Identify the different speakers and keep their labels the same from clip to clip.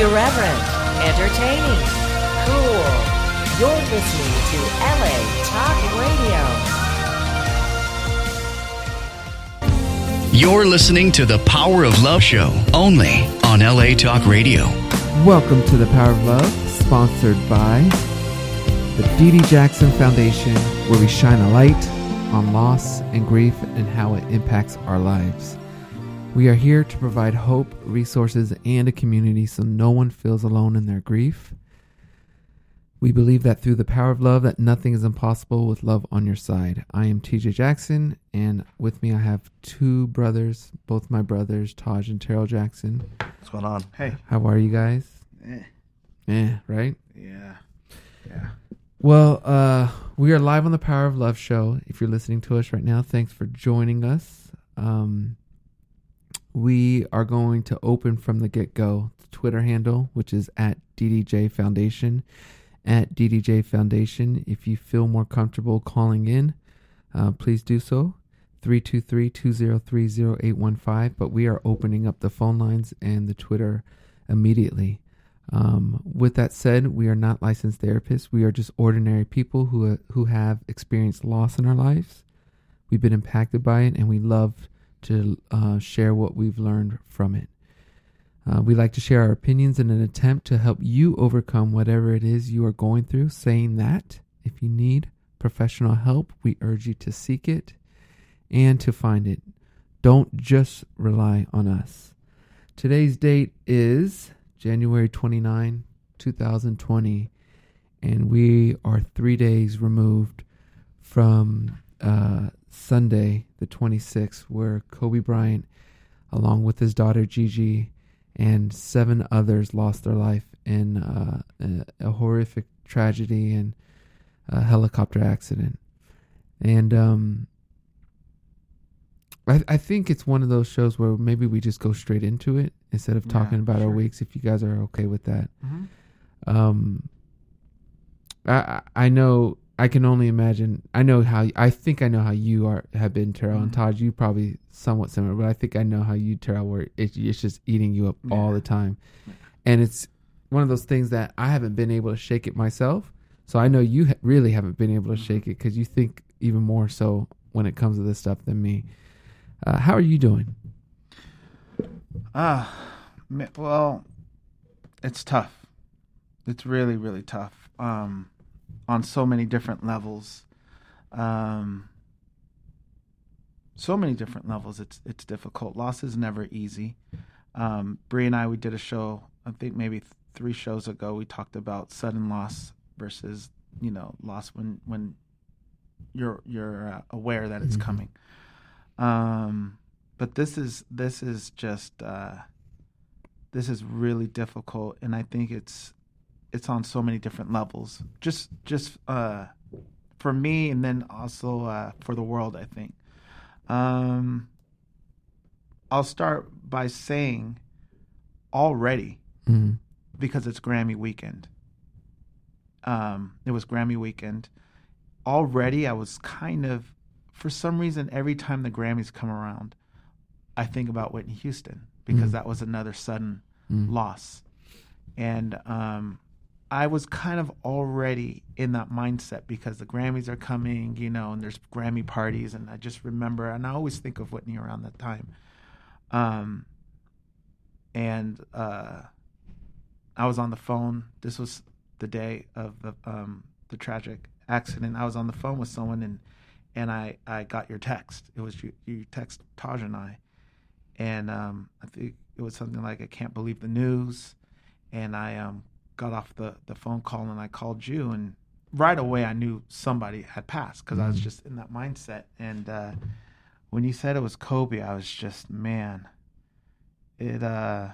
Speaker 1: Irreverent, entertaining, cool. You're listening to LA Talk Radio.
Speaker 2: You're listening to the Power of Love Show only on LA Talk Radio.
Speaker 3: Welcome to the Power of Love, sponsored by the Dee Dee Jackson Foundation, where we shine a light on loss and grief and how it impacts our lives. We are here to provide hope, resources, and a community so no one feels alone in their grief. We believe that through the power of love that nothing is impossible with love on your side. I am TJ Jackson and with me I have two brothers, both my brothers, Taj and Terrell Jackson.
Speaker 4: What's going on? Hey.
Speaker 3: How are you guys?
Speaker 4: Eh.
Speaker 3: Yeah, right?
Speaker 4: Yeah. Yeah.
Speaker 3: Well, uh, we are live on the Power of Love show. If you're listening to us right now, thanks for joining us. Um, we are going to open from the get go the Twitter handle, which is at DDJ Foundation. At DDJ Foundation. If you feel more comfortable calling in, uh, please do so. 323 203 0815. But we are opening up the phone lines and the Twitter immediately. Um, with that said, we are not licensed therapists. We are just ordinary people who who have experienced loss in our lives. We've been impacted by it, and we love to uh, share what we've learned from it. Uh, we like to share our opinions in an attempt to help you overcome whatever it is you are going through. Saying that, if you need professional help, we urge you to seek it and to find it. Don't just rely on us. Today's date is January 29, 2020, and we are three days removed from uh, Sunday, the 26th, where Kobe Bryant, along with his daughter Gigi and seven others, lost their life in uh, a, a, horrific tragedy and a helicopter accident. And um, I, I think it's one of those shows where maybe we just go straight into it instead of talking yeah, about sure. our weeks. If you guys are okay with that, mm-hmm. um, I I know I can only imagine. I know how I think I know how you are have been, Terrell mm-hmm. and Todd. You probably somewhat similar, but I think I know how you, Terrell, where it, it's just eating you up yeah. all the time, and it's one of those things that I haven't been able to shake it myself. So I know you ha- really haven't been able to mm-hmm. shake it because you think even more so when it comes to this stuff than me. Uh, how are you doing?
Speaker 4: Ah, uh, well, it's tough. It's really, really tough um, on so many different levels. Um, so many different levels. It's it's difficult. Loss is never easy. Um, Bree and I, we did a show. I think maybe three shows ago. We talked about sudden loss versus you know loss when when you're you're uh, aware that it's mm-hmm. coming. Um, but this is this is just uh, this is really difficult, and I think it's it's on so many different levels. Just just uh, for me, and then also uh, for the world. I think. Um, I'll start by saying already mm-hmm. because it's Grammy weekend. Um, it was Grammy weekend. Already, I was kind of for some reason, every time the Grammys come around, I think about Whitney Houston because mm. that was another sudden mm. loss. And um, I was kind of already in that mindset because the Grammys are coming, you know, and there's Grammy parties. And I just remember, and I always think of Whitney around that time. Um, and uh, I was on the phone. This was the day of the, um, the tragic accident. I was on the phone with someone and and I, I got your text. It was you, you text Taj and I, and um, I think it was something like I can't believe the news, and I um, got off the, the phone call and I called you, and right away I knew somebody had passed because mm-hmm. I was mm-hmm. just in that mindset. And uh, when you said it was Kobe, I was just man, it uh,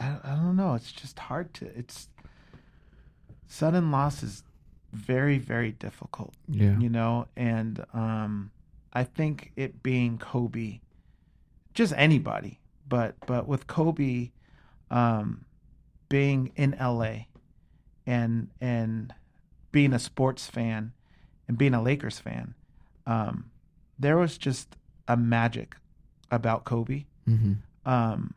Speaker 4: I, I don't know. It's just hard to. It's sudden loss is very very difficult
Speaker 3: yeah
Speaker 4: you know and um i think it being kobe just anybody but but with kobe um being in la and and being a sports fan and being a lakers fan um there was just a magic about kobe mm-hmm. um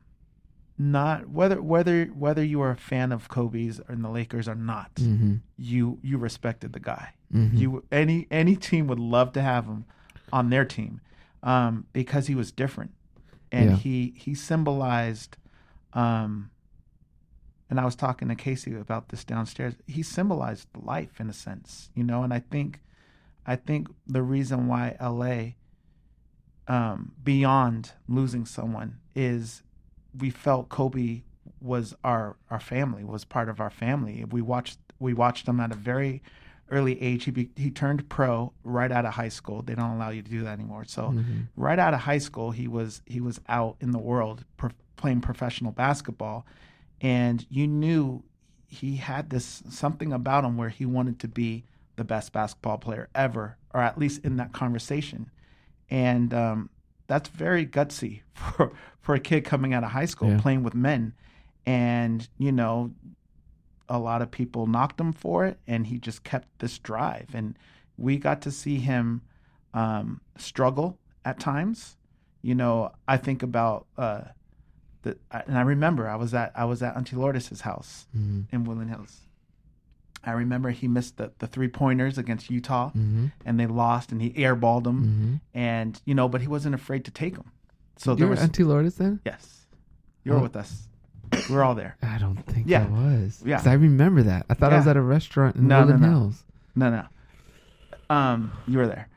Speaker 4: not whether whether whether you are a fan of Kobe's and the Lakers or not,
Speaker 3: Mm-hmm.
Speaker 4: you you respected the guy.
Speaker 3: Mhm.
Speaker 4: You any any team would love to have him on their team um, because he was different, and
Speaker 3: Yeah.
Speaker 4: he he symbolized. Um, and I was talking to Casey about this downstairs. He symbolized life in a sense, you know. And I think, I think the reason why LA, um, beyond losing someone, is we felt Kobe was our our family, was part of our family. We watched we watched him at a very early age. He be, he turned pro right out of high school. They don't allow you to do that anymore. So
Speaker 3: Mhm.
Speaker 4: right out of high school, he was he was out in the world pro- playing professional basketball, and you knew he had this something about him where he wanted to be the best basketball player ever, or at least in that conversation. And um, that's very gutsy for for a kid coming out of high school
Speaker 3: Yeah.
Speaker 4: playing with men, and you know a lot of people knocked him for it, and he just kept this drive. And we got to see him um, struggle at times. You know, I think about uh, the, and I remember I was at I was at Auntie Lourdes's house
Speaker 3: Mhm.
Speaker 4: in Woodland Hills. I remember he missed the, the three pointers against Utah,
Speaker 3: Mhm.
Speaker 4: and they lost, and he airballed them,
Speaker 3: Mhm.
Speaker 4: and you know, but he wasn't afraid to take them. So there
Speaker 3: You're
Speaker 4: was
Speaker 3: Auntie Lourdes then?
Speaker 4: yes, you were
Speaker 3: Oh.
Speaker 4: with us. We are all there.
Speaker 3: I don't think
Speaker 4: Yeah.
Speaker 3: I was.
Speaker 4: Yeah.
Speaker 3: I remember that. I thought I was at a restaurant in
Speaker 4: No, no, no.
Speaker 3: Hills.
Speaker 4: No, no. Um, you were there.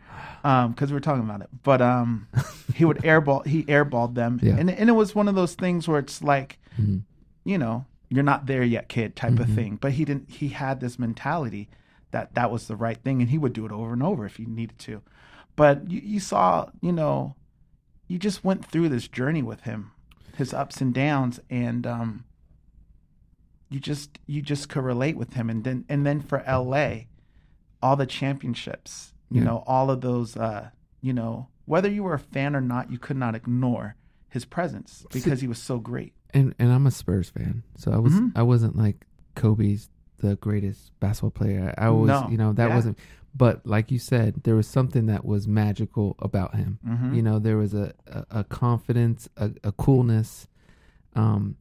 Speaker 4: Um, because we were talking about it. But um, he would airball. He airballed them,
Speaker 3: Yeah.
Speaker 4: and and it was one of those things where it's like,
Speaker 3: Mhm.
Speaker 4: you know, you're not there yet, kid, type of
Speaker 3: Mhm.
Speaker 4: thing. But he didn't. He had this mentality that that was the right thing, and he would do it over and over if he needed to. But you, you saw, you know, you just went through this journey with him, his ups and downs, and um, you just you just could relate with him, and then and then for L.A all the championships, you
Speaker 3: Yeah.
Speaker 4: know, all of those, uh, you know, whether you were a fan or not, you could not ignore his presence because he was so great.
Speaker 3: And and I'm a Spurs fan, so I was
Speaker 4: Mhm.
Speaker 3: I wasn't like Kobe's the greatest basketball player. I was,
Speaker 4: No.
Speaker 3: you know, that
Speaker 4: Yeah.
Speaker 3: wasn't. But like you said, there was something that was magical about him.
Speaker 4: Mhm.
Speaker 3: You know, there was a a, a confidence, a, a coolness, um,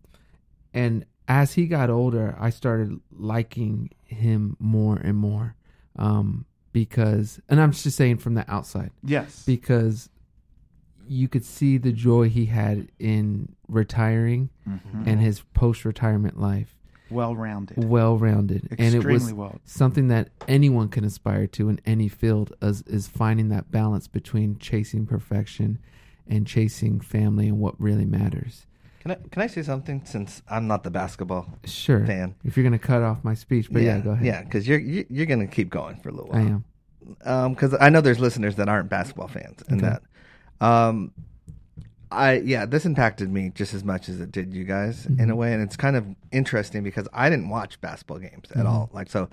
Speaker 3: and as he got older, I started liking him more and more, um, because, and I'm just saying from the outside
Speaker 4: Yes.
Speaker 3: because you could see the joy he had in retiring
Speaker 4: Mhm.
Speaker 3: and his post-retirement life
Speaker 4: well rounded.
Speaker 3: well-rounded and it
Speaker 4: Extremely
Speaker 3: was
Speaker 4: well.
Speaker 3: something that anyone can aspire to in any field is, is finding that balance between chasing perfection and chasing family and what really matters
Speaker 5: Can I can I say something since I'm not the basketball
Speaker 3: sure
Speaker 5: fan?
Speaker 3: if you're going to cut off my speech but yeah, go ahead
Speaker 5: Yeah, because you're you- you're gonna keep going for a little while.
Speaker 3: i am
Speaker 5: because I know there's listeners that aren't basketball fans, and
Speaker 3: Okay.
Speaker 5: that, um, I yeah, this impacted me just as much as it did you guys in
Speaker 3: Mm-hmm.
Speaker 5: a way, and it's kind of interesting because I didn't watch basketball games at
Speaker 3: Mm-hmm.
Speaker 5: all. Like so,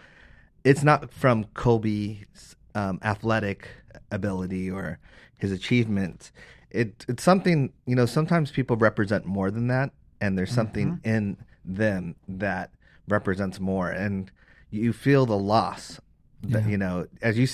Speaker 5: it's not from Kobe's um, athletic ability or his achievements. It it's something you know. Sometimes people represent more than that, and there's something
Speaker 3: Mm-hmm.
Speaker 5: in them that represents more, and you feel the loss. That,
Speaker 3: Yeah.
Speaker 5: You know, as you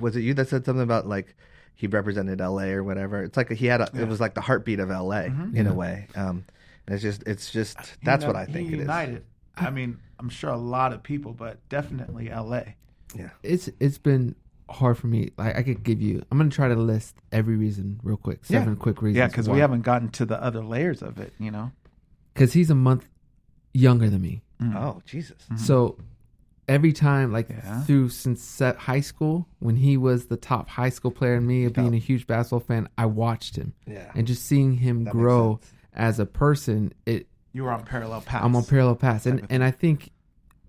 Speaker 5: was it you that said something about like he represented L.A. or whatever. It's like he had a, it was like the heartbeat of L.A. in
Speaker 3: Mm-hmm. Yeah.
Speaker 5: a way. Um, and it's just it's just
Speaker 4: He
Speaker 5: that's
Speaker 4: uni-
Speaker 5: what I think
Speaker 4: he
Speaker 5: it is.
Speaker 4: united. I mean, I'm sure a lot of people, but definitely L.A.
Speaker 5: Yeah.
Speaker 3: it's it's been hard for me like i could give you i'm going to try to list every reason real quick
Speaker 4: Yeah.
Speaker 3: seven quick reasons
Speaker 4: Yeah, because we haven't gotten to the other layers of it. You know.
Speaker 3: because he's a month younger than me
Speaker 4: Mm.
Speaker 5: Oh Jesus.
Speaker 3: So every time, like
Speaker 4: Yeah.
Speaker 3: through since set high school, when he was the top high school player, and me being a huge basketball fan, I watched him,
Speaker 5: Yeah.
Speaker 3: and just seeing him
Speaker 5: That
Speaker 3: grow as a person, it
Speaker 4: You were on parallel paths.
Speaker 3: I'm on parallel paths, and and I think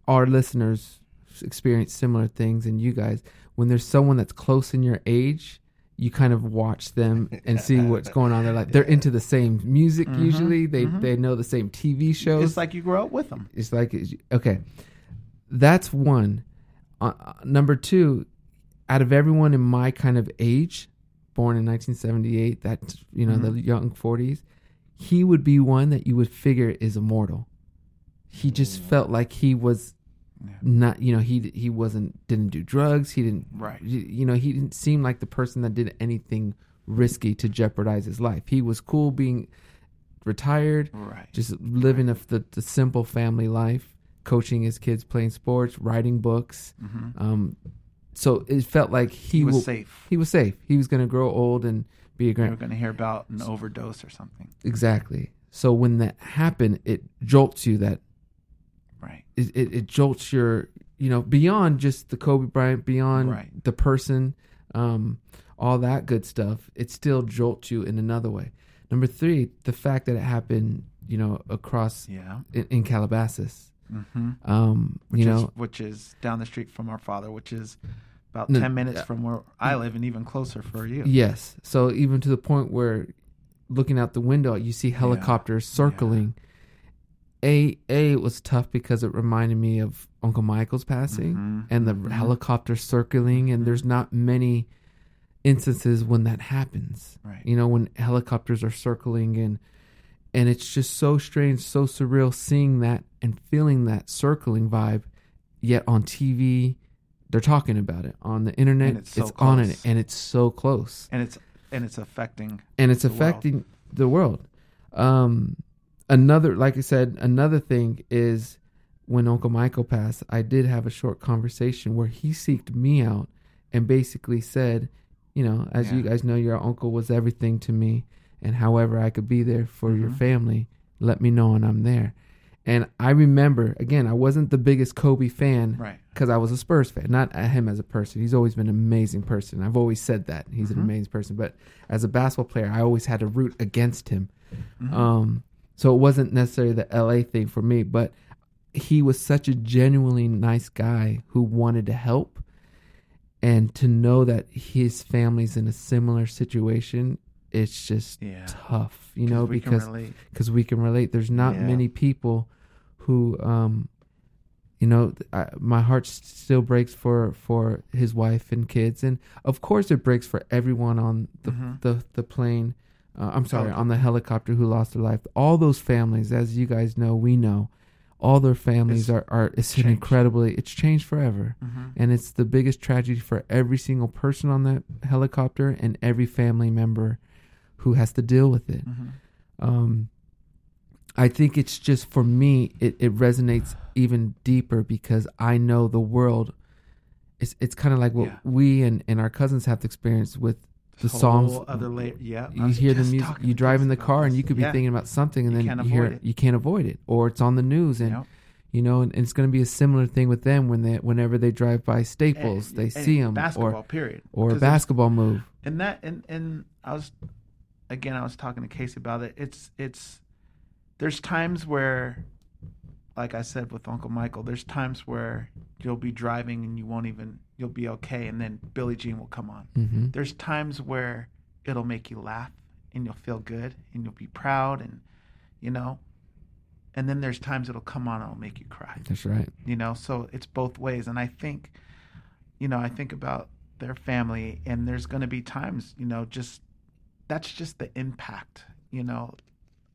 Speaker 3: our listeners experience similar things, and you guys, when there's someone that's close in your age. You kind of watch them and see what's going on. They're like they're into the same music. Usually, they they know the same TV shows.
Speaker 4: It's like you grow up with them.
Speaker 3: It's like okay, that's one. Uh, uh, number two, out of everyone in my kind of age, born in 1978, that you know the young 40s, he would be one that you would figure is immortal. He just felt like he was not, you know, he he wasn't didn't do drugs. He didn't,
Speaker 4: Right.
Speaker 3: You, know, he didn't seem like the person that did anything risky to jeopardize his life. He was cool being retired,
Speaker 4: Right.
Speaker 3: just living a, the, the simple family life, coaching his kids, playing sports, writing books.
Speaker 4: Mhm.
Speaker 3: Um, so it felt like he,
Speaker 4: He was
Speaker 3: will-
Speaker 4: safe.
Speaker 3: He was safe. He was going to grow old and be a grand.
Speaker 4: You're going to hear about an overdose or something.
Speaker 3: Exactly. So when that happened, it jolts you that
Speaker 4: Right.
Speaker 3: it, it, it jolts your you know beyond just the Kobe Bryant, beyond
Speaker 4: Right.
Speaker 3: the person, um, all that good stuff. It still jolts you in another way. Number three, the fact that it happened, you know, across
Speaker 4: Yeah.
Speaker 3: in, in Calabasas.
Speaker 4: Mm-hmm.
Speaker 3: Um,
Speaker 4: Which
Speaker 3: you
Speaker 4: is
Speaker 3: know,
Speaker 4: which is down the street from our father, which is about
Speaker 3: No,
Speaker 4: ten minutes
Speaker 3: yeah.
Speaker 4: from where I live, and even closer for you.
Speaker 3: yes. So even to the point where looking out the window, you see helicopters circling. A A it was tough because it reminded me of Uncle Michael's passing
Speaker 4: Mhm.
Speaker 3: and the
Speaker 4: Mhm.
Speaker 3: helicopter circling, and there's not many instances when that happens.
Speaker 4: Right.
Speaker 3: You know, when helicopters are circling and and it's just so strange, so surreal seeing that and feeling that circling vibe. Yet on TV, they're talking about it. On the internet,
Speaker 4: And it's so
Speaker 3: on it, and it's so close
Speaker 4: and it's and it's affecting.
Speaker 3: and it's
Speaker 4: the world.
Speaker 3: affecting the world. Um, another, like I said, another thing is when Uncle Michael passed, I did have a short conversation where he seeked me out and basically said, you know, as you guys know, your uncle was everything to me, and however I could be there for your
Speaker 4: Mhm.
Speaker 3: family, let me know and I'm there. And I remember, again, I wasn't the biggest Kobe fan
Speaker 4: Right.
Speaker 3: because I was a Spurs fan, not him as a person. He's always been an amazing person. I've always said that he's
Speaker 4: Mhm.
Speaker 3: an amazing person. But as a basketball player, I always had to root against him.
Speaker 4: Mhm.
Speaker 3: Um, so it wasn't necessarily the LA thing for me, but he was such a genuinely nice guy who wanted to help, and to know that his family's in a similar situation, it's just
Speaker 4: yeah.
Speaker 3: tough, you know, because because we can relate. There's not
Speaker 4: Yeah.
Speaker 3: many people who, um, you know, I, my heart still breaks for for his wife and kids, and of course it breaks for everyone on the
Speaker 4: Mhm.
Speaker 3: the the plane. Uh, I'm sorry,
Speaker 4: Helicopter.
Speaker 3: on the helicopter who lost their life. All those families, as you guys know, we know, all their families
Speaker 4: It's
Speaker 3: are are. It's
Speaker 4: changed.
Speaker 3: incredibly. It's changed forever,
Speaker 4: Mhm.
Speaker 3: and it's the biggest tragedy for every single person on that helicopter and every family member who has to deal with it
Speaker 4: Mhm.
Speaker 3: um i think it's just for me it, it resonates even deeper because i know the world it's it's kind of like what
Speaker 4: Yeah.
Speaker 3: we and, and our cousins have to experience with the songs
Speaker 4: Other layer. Yeah.
Speaker 3: You hear the music you drive in the car and you could be
Speaker 4: Yeah.
Speaker 3: thinking about something and
Speaker 4: You
Speaker 3: then
Speaker 4: can't
Speaker 3: you hear
Speaker 4: it.
Speaker 3: you can't avoid it or it's on the news and
Speaker 4: Yep.
Speaker 3: you know and, it's going to be a similar thing with them when they whenever they drive by staples
Speaker 4: And-
Speaker 3: they
Speaker 4: and
Speaker 3: see them
Speaker 4: basketball
Speaker 3: or
Speaker 4: period
Speaker 3: or a basketball move
Speaker 4: and that and and I was again I was talking to Casey about it. It's it's there's times where like I said with Uncle Michael, there's times where you'll be driving and you won't even you'll be okay and then Billie Jean will come on.
Speaker 3: hmm
Speaker 4: There's times where it'll make you laugh and you'll feel good and you'll be proud and you know and then there's times it'll come on and it'll make you cry.
Speaker 3: That's right.
Speaker 4: You know so it's both ways and i think you know i think about their family and there's going to be times you know just that's just the impact you know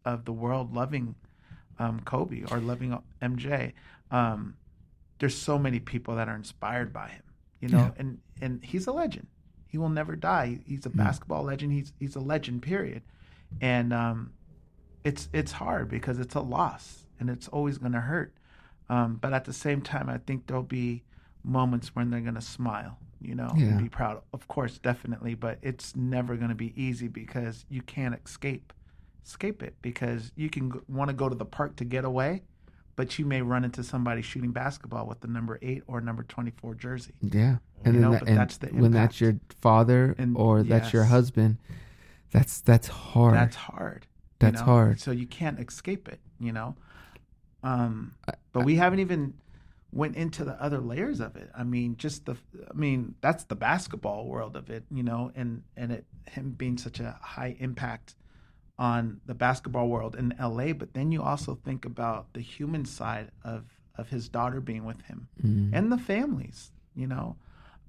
Speaker 4: of the world loving um, kobe or loving mj um, there's so many people that are inspired by him you know
Speaker 3: Yeah.
Speaker 4: and and he's a legend he will never die he's a
Speaker 3: Mm.
Speaker 4: basketball legend he's he's a legend period and um, it's it's hard because it's a loss and it's always going to hurt um, but at the same time, I think there'll be moments when they're going to smile, you know,
Speaker 3: Yeah.
Speaker 4: and be proud. Of course, definitely, but it's never going to be easy because you can't escape escape it because you can want to go to the park to get away, but you may run into somebody shooting basketball with the number eight or number twenty four jersey.
Speaker 3: Yeah, and
Speaker 4: You
Speaker 3: then
Speaker 4: know,
Speaker 3: that, and
Speaker 4: that's the
Speaker 3: when that's your father
Speaker 4: And
Speaker 3: or that's your husband, that's that's hard.
Speaker 4: That's hard.
Speaker 3: That's
Speaker 4: know?
Speaker 3: hard.
Speaker 4: So you can't escape it, you know. Um, but we haven't even went into the other layers of it. I mean, just the. I mean, that's the basketball world of it, you know, and and it him being such a high impact on the basketball world in LA. But then you also think about the human side of of his daughter being with him
Speaker 3: Mm.
Speaker 4: and the families, you know.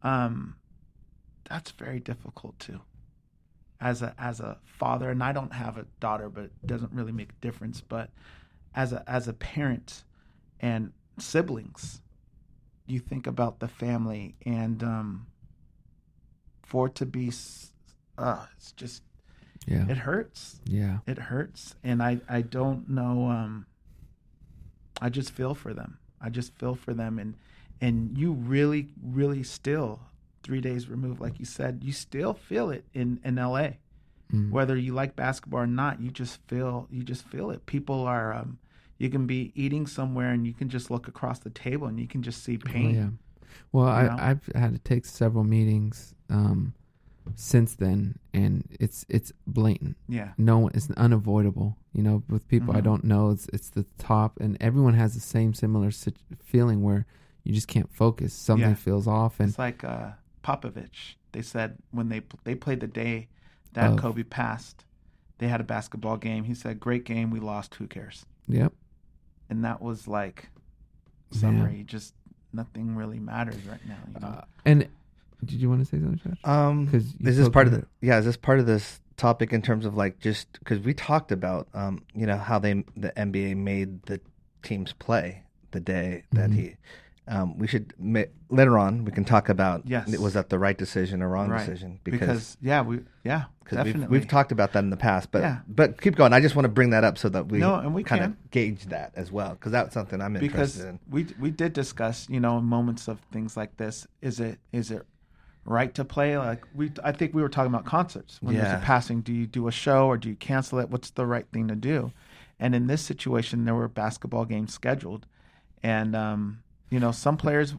Speaker 4: Um, that's very difficult too as a as a father and I don't have a daughter but it doesn't really make a difference but as a as a parent and siblings you think about the family and um for it to be uh it's just
Speaker 3: Yeah.
Speaker 4: It hurts.
Speaker 3: Yeah.
Speaker 4: It hurts, and I I don't know. Um, I just feel for them. I just feel for them, and and you really, really still three days removed, like you said, you still feel it in in L.A.
Speaker 3: Mm.
Speaker 4: Whether you like basketball or not, you just feel you just feel it. People are. Um, you can be eating somewhere and you can just look across the table and you can just see
Speaker 3: Oh,
Speaker 4: pain.
Speaker 3: yeah. Well, I,
Speaker 4: know?
Speaker 3: I've had to take several meetings um, since then, and it's it's blatant.
Speaker 4: Yeah.
Speaker 3: No one, it's unavoidable. You know, with people I
Speaker 4: Mhm.
Speaker 3: don't know, it's it's the top, and everyone has the same similar sit- feeling where you just can't focus. Something
Speaker 4: Yeah.
Speaker 3: feels off, and
Speaker 4: It's like uh, Popovich. They said when they they played the day that
Speaker 3: Of-
Speaker 4: Kobe passed, they had a basketball game. He said, "Great game. We lost. Who cares?"
Speaker 3: yep,
Speaker 4: And that was like
Speaker 3: Yeah.
Speaker 4: summary. Just nothing really matters right now. You know?
Speaker 3: uh, and did you want to say something, Josh?
Speaker 5: Um,
Speaker 3: 'Cause
Speaker 5: is this part of
Speaker 3: on
Speaker 5: the yeah? Is this part of this topic in terms of like just because we talked about um you know how they the NBA made the teams play the day that
Speaker 3: Mhm.
Speaker 5: he um we should ma- later on we can talk about
Speaker 4: Yes.
Speaker 5: was that the right decision or wrong
Speaker 4: right.
Speaker 5: decision
Speaker 4: because, yeah, we yeah
Speaker 5: because
Speaker 4: definitely
Speaker 5: we've, we've talked about that in the past, but
Speaker 4: Yeah.
Speaker 5: but keep going. I just want to bring that up so that we
Speaker 4: No, and we
Speaker 5: kind
Speaker 4: can.
Speaker 5: of gauge that as well because that's something I'm
Speaker 4: because
Speaker 5: interested in.
Speaker 4: we we did discuss you know moments of things like this is it is it right to play like we I think we were talking about concerts when there's
Speaker 5: Yeah.
Speaker 4: a passing do you do a show or do you cancel it what's the right thing to do and in this situation there were basketball games scheduled and um you know some players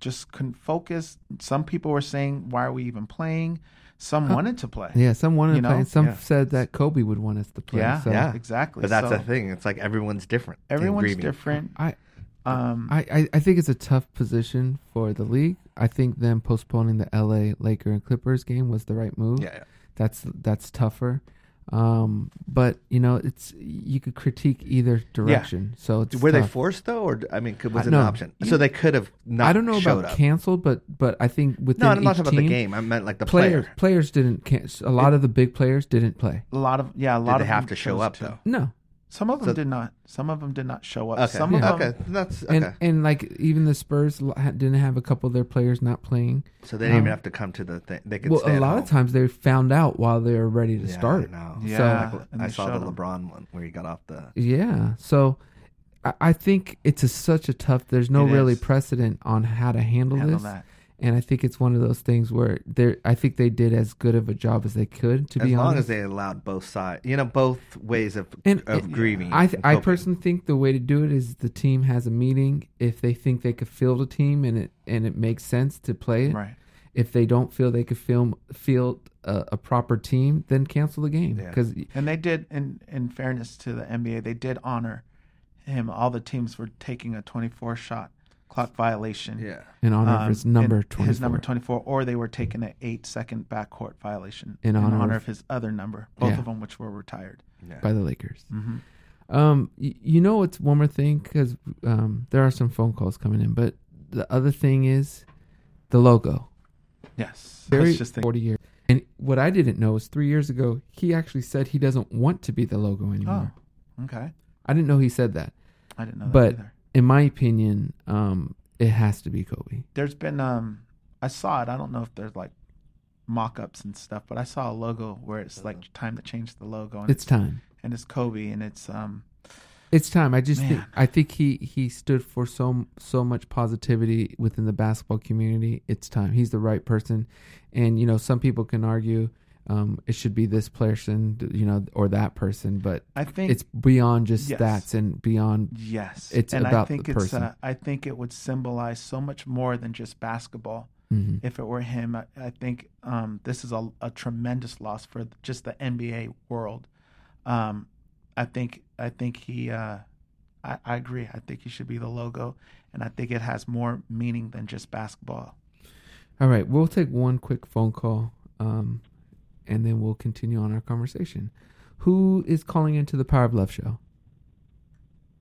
Speaker 4: just couldn't focus some people were saying why are we even playing some wanted to play
Speaker 3: Yeah, some wanted
Speaker 4: You
Speaker 3: to play. Some
Speaker 5: Yeah.
Speaker 3: said that Kobe would want us to play.
Speaker 4: yeah
Speaker 3: so
Speaker 5: Yeah.
Speaker 4: exactly
Speaker 5: But that's
Speaker 4: So
Speaker 5: the thing. It's like everyone's different.
Speaker 4: everyone's different
Speaker 3: I,
Speaker 4: um
Speaker 3: I, I, I think it's a tough position for the league. I think them postponing the LA Laker and Clippers game was the right move.
Speaker 5: Yeah, yeah.
Speaker 3: That's that's tougher. Um, but you know, it's you could critique either direction. So it's
Speaker 5: Were they forced though, or I mean, could, was it
Speaker 3: no.
Speaker 5: an option?
Speaker 4: You-
Speaker 5: So they could have not.
Speaker 3: I don't know about
Speaker 5: up.
Speaker 3: canceled, but but I think within
Speaker 5: No, I'm not
Speaker 3: each
Speaker 5: talking about the game. I meant like the
Speaker 3: players
Speaker 5: player.
Speaker 3: players didn't cancel. A lot of the big players didn't play.
Speaker 4: a lot of yeah a
Speaker 5: Did
Speaker 4: lot
Speaker 5: they
Speaker 4: of
Speaker 5: have to show up
Speaker 4: to.
Speaker 5: though?
Speaker 3: No,
Speaker 4: Some of them
Speaker 5: So-
Speaker 4: did not. Some of them did not show up.
Speaker 5: Okay.
Speaker 4: Some
Speaker 3: Yeah.
Speaker 4: of them,
Speaker 5: okay. That's okay.
Speaker 3: and and like even the Spurs didn't have a couple of their players not playing.
Speaker 5: so they didn't
Speaker 3: um,
Speaker 5: even have to come to the thing. They could.
Speaker 3: Well,
Speaker 5: stay
Speaker 3: a lot
Speaker 5: home.
Speaker 3: of times they found out while they were ready to
Speaker 5: Yeah,
Speaker 3: start.
Speaker 5: I know.
Speaker 4: Yeah,
Speaker 5: Like, I saw
Speaker 4: the
Speaker 5: the
Speaker 4: 'em.
Speaker 5: LeBron one where he got off the.
Speaker 3: Yeah. So I, I think it's a, such a tough. There's no
Speaker 4: It
Speaker 3: really
Speaker 4: is.
Speaker 3: precedent on how to handle,
Speaker 4: handle
Speaker 3: this,
Speaker 4: that.
Speaker 3: And I think it's one of those things where they I think they did as good of a job as they could. To
Speaker 5: As
Speaker 3: be
Speaker 5: long
Speaker 3: honest,
Speaker 5: as long as they allowed both sides, you know, both ways of
Speaker 3: And-
Speaker 5: of
Speaker 3: and
Speaker 5: grieving.
Speaker 3: I th- I personally think the way to do it is the team has a meeting. If they think they could field a team and it and it makes sense to play it.
Speaker 4: Right.
Speaker 3: If they don't feel they could film field a, a proper team, then cancel the game
Speaker 5: Yeah.
Speaker 3: because
Speaker 4: And they did. In in fairness to the NBA, they did honor him. All the teams were taking a 24 shot clock violation.
Speaker 5: Yeah.
Speaker 3: in honor
Speaker 4: um,
Speaker 3: of his number
Speaker 4: in-
Speaker 3: twenty
Speaker 4: His number 24, or they were taking an eight second backcourt violation
Speaker 3: In honor of-
Speaker 4: of his other number, both
Speaker 3: Yeah.
Speaker 4: of them which were retired.
Speaker 5: Yeah.
Speaker 3: by the Lakers.
Speaker 4: hmm
Speaker 3: Um, y- you know it's one more thing because um, there are some phone calls coming in, but the other thing is the logo.
Speaker 4: Yes. I
Speaker 3: Very
Speaker 4: just thinking.
Speaker 3: forty years. And what I didn't know is three years ago he actually said he doesn't want to be the logo anymore.
Speaker 4: Oh, okay.
Speaker 3: I didn't know he said that.
Speaker 4: I didn't know that
Speaker 3: But
Speaker 4: either.
Speaker 3: In my opinion, um, it has to be Kobe.
Speaker 4: There's been um, I saw it. I don't know if there's like mock-ups and stuff, but I saw a logo where it's like time to change the logo, and
Speaker 3: It's time.
Speaker 4: and it's Kobe, and it's um,
Speaker 3: It's time. I just think I think he he stood for so so much positivity within the basketball community. It's time. He's the right person, and you know some people can argue um, it should be this person, you know, or that person, but
Speaker 4: I think
Speaker 3: it's beyond just
Speaker 4: Yes.
Speaker 3: stats and beyond.
Speaker 4: yes,
Speaker 3: it's
Speaker 4: and I
Speaker 3: about
Speaker 4: think
Speaker 3: the
Speaker 4: it's
Speaker 3: person.
Speaker 4: uh, I think it would symbolize so much more than just basketball.
Speaker 3: Mhm.
Speaker 4: If it were him, I, I think um, this is a, a tremendous loss for just the NBA world. Um, I think I think he. Uh, I, I agree. I think he should be the logo, and I think it has more meaning than just basketball.
Speaker 3: All right, we'll take one quick phone call, um, and then we'll continue on our conversation. Who is calling into the Power of Love show?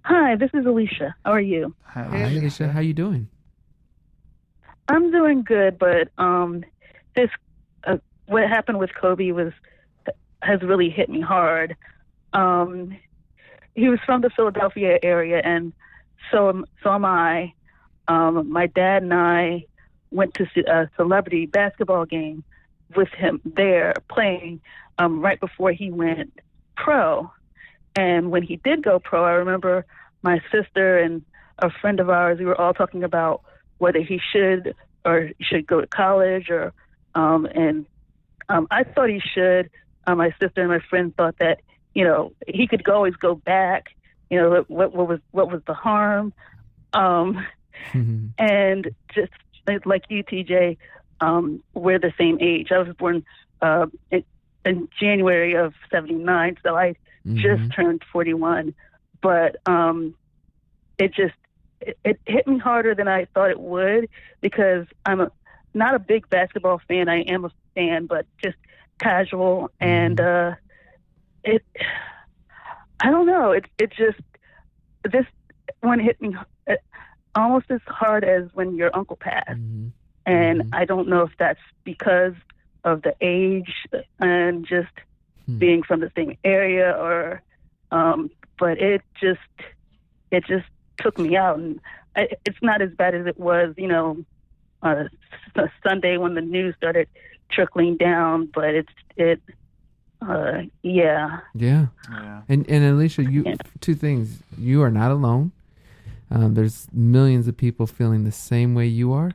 Speaker 6: Hi, this is Alicia. How are you?
Speaker 4: Hi,
Speaker 3: Hi, Alicia. How you doing?
Speaker 6: I'm doing good, but um, this uh, what happened with Kobe was has really hit me hard. Um, he was from the Philadelphia area, and so am- so am I. Um, my dad and I went to see a celebrity basketball game, with him there playing um, right before he went pro. And when he did go pro, I remember my sister and a friend of ours, we were all talking about whether he should or should go to college or um and um I thought he should. Um, my sister and my friend thought that, you know, he could go, always go back. You know, what what was what was the harm? Um
Speaker 3: Mhm.
Speaker 6: and just like- like you, TJ, um, we're the same age. I was born uh, in, in January of '79, so I just
Speaker 3: Mhm.
Speaker 6: turned 41. But um, it just it, it hit me harder than I thought it would because I'm a, not a big basketball fan. I am a fan, but just casual, and uh, it. I don't know. It it just this one hit me uh, almost as hard as when your uncle passed
Speaker 3: Mhm.
Speaker 6: And
Speaker 3: Mhm.
Speaker 6: I don't know if that's because of the age and just
Speaker 3: Hmm.
Speaker 6: being from the same area or um but it just it just took me out and I, it's not as bad as it was you know uh s- Sunday when the news started trickling down but it's it uh yeah
Speaker 3: Yeah.
Speaker 4: Yeah.
Speaker 3: And and Alicia, you
Speaker 6: Yeah.
Speaker 3: two things. You are not alone. Um, there's millions of people feeling the same way you are,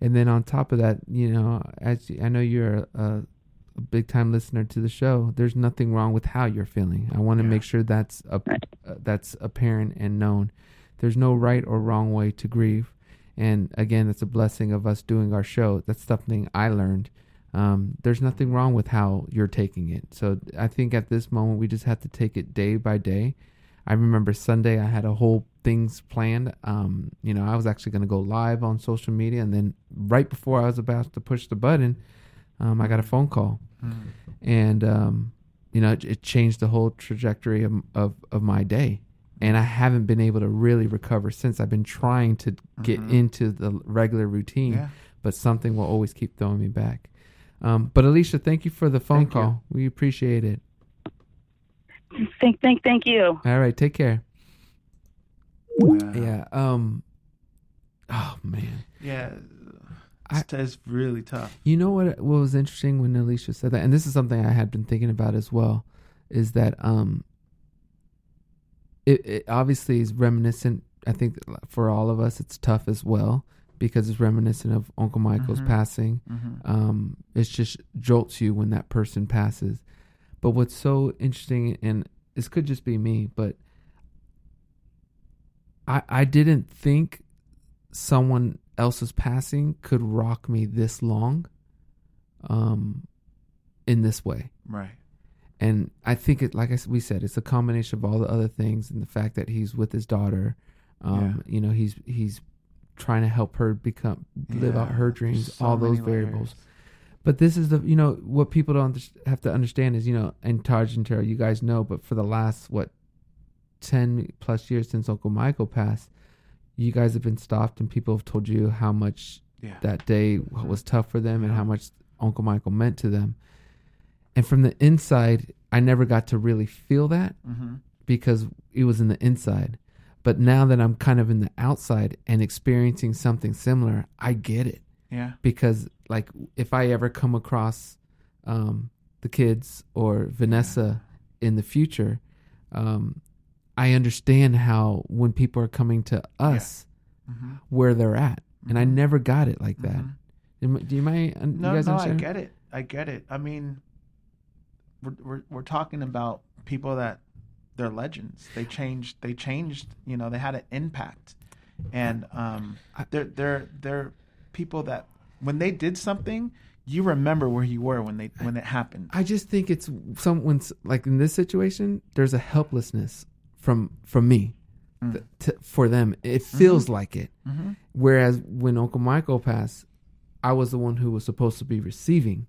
Speaker 3: and then on top of that, you know, as I know you're a, a big time listener to the show. There's nothing wrong with how you're feeling. I want to
Speaker 4: Yeah.
Speaker 3: make sure that's a, uh, that's apparent and known. There's no right or wrong way to grieve, and again, it's a blessing of us doing our show. That's something I learned. Um, there's nothing wrong with how you're taking it. So I think at this moment we just have to take it day by day. I remember Sunday I had a whole things planned. Um, you know, I was actually going to go live on social media, and then right before I was about to push the button, um, I got a phone call,
Speaker 4: Mm.
Speaker 3: and um, you know, it, it changed the whole trajectory of, of of my day. And I haven't been able to really recover since. I've been trying to get
Speaker 4: Mhm.
Speaker 3: into the regular routine
Speaker 4: Yeah.
Speaker 3: but something will always keep throwing me back. Um, but Alicia, thank you for the phone
Speaker 4: Thank you.
Speaker 3: call. We appreciate it.
Speaker 6: thank thank thank you
Speaker 3: All right, take care.
Speaker 4: Yeah.
Speaker 3: Yeah. Um. Oh man,
Speaker 4: Yeah.
Speaker 3: I-
Speaker 4: It's, it's really tough.
Speaker 3: you know what? What was interesting when Alicia said that, and this is something I had been thinking about as well, is that um. It, it obviously is reminiscent. I think for all of us, it's tough as well because it's reminiscent of Uncle Michael's
Speaker 4: Mhm.
Speaker 3: passing.
Speaker 4: hmm
Speaker 3: um, it just jolts you when that person passes. But what's so interesting, and this could just be me, but I I didn't think someone else's passing could rock me this long, um, in this way.
Speaker 4: Right.
Speaker 3: And I think it, like I, we said, it's a combination of all the other things and the fact that he's with his daughter. Um, You know, he's he's trying to help her become live out her dreams.
Speaker 4: So
Speaker 3: all those variables.
Speaker 4: layers.
Speaker 3: But this is the you know what people don't have to understand is you know and Taj and Tara, you guys know, but for the last what ten plus years since Uncle Michael passed, you guys have been stopped and people have told you how much
Speaker 4: Yeah.
Speaker 3: that day was tough for them and how much Uncle Michael meant to them. And from the inside, I never got to really feel that
Speaker 4: hmm
Speaker 3: because it was in the inside. But now that I'm kind of in the outside and experiencing something similar, I get it
Speaker 4: Yeah.
Speaker 3: because like if I ever come across um, the kids or Vanessa in the future, um, I understand how when people are coming to us
Speaker 4: hmm
Speaker 3: where they're at, and I
Speaker 4: Mhm.
Speaker 3: never got it like that.
Speaker 4: Mhm.
Speaker 3: Do you mind?
Speaker 4: No,
Speaker 3: you guys
Speaker 4: no, I get it. I get it. I mean, we're we're we're talking about people that they're legends. They changed. They changed. You know, they had an impact, and um, they're they're they're people that when they did something, you remember where you were when they when it happened.
Speaker 3: I just think it's someone's like in this situation. There's a helplessness from from me
Speaker 4: Mm.
Speaker 3: th- to, for them. It feels like it.
Speaker 4: hmm
Speaker 3: Whereas when Uncle Michael passed, I was the one who was supposed to be receiving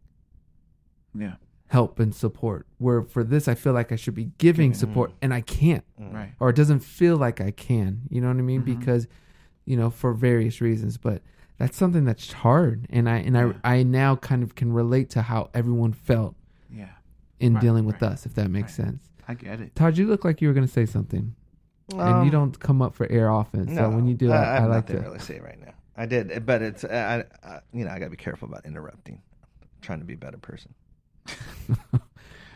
Speaker 4: Yeah.
Speaker 3: help and support. Where for this, I feel like I should be giving
Speaker 4: Giving.
Speaker 3: support, and I can't,
Speaker 4: Right.
Speaker 3: or it doesn't feel like I can. You know what I mean?
Speaker 4: Mhm.
Speaker 3: Because, you know, for various reasons. But that's something that's hard, and I and
Speaker 4: Yeah.
Speaker 3: I I now kind of can relate to how everyone felt
Speaker 4: Yeah.
Speaker 3: in
Speaker 4: Right,
Speaker 3: dealing with
Speaker 4: right,
Speaker 3: us, if that makes
Speaker 4: right.
Speaker 3: sense.
Speaker 4: I get it.
Speaker 3: Todd, you look like you were going to say something, and you
Speaker 5: Um,
Speaker 3: don't come up for air often. So
Speaker 5: no,
Speaker 3: when you do,
Speaker 5: I,
Speaker 3: I,
Speaker 5: I
Speaker 3: I, like to.
Speaker 5: to really say it right now. I did, but it's I, I you know I got to be careful about interrupting. trying to be a better person.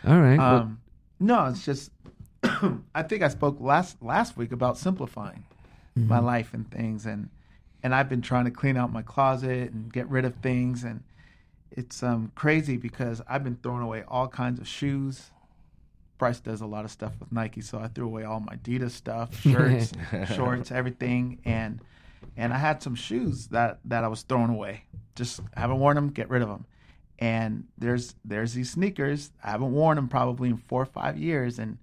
Speaker 3: All right. well,
Speaker 4: Um, no, it's just I think I spoke last last week about simplifying my
Speaker 3: Mm-hmm.
Speaker 4: life and things, and and I've been trying to clean out my closet and get rid of things, and it's um crazy because I've been throwing away all kinds of shoes. Bryce does a lot of stuff with Nike, so I threw away all my Adidas stuff, shirts, shorts, everything, and and I had some shoes that that I was throwing away. Just haven't worn them, get rid of them. And there's there's these sneakers I haven't worn them probably in four or five years, and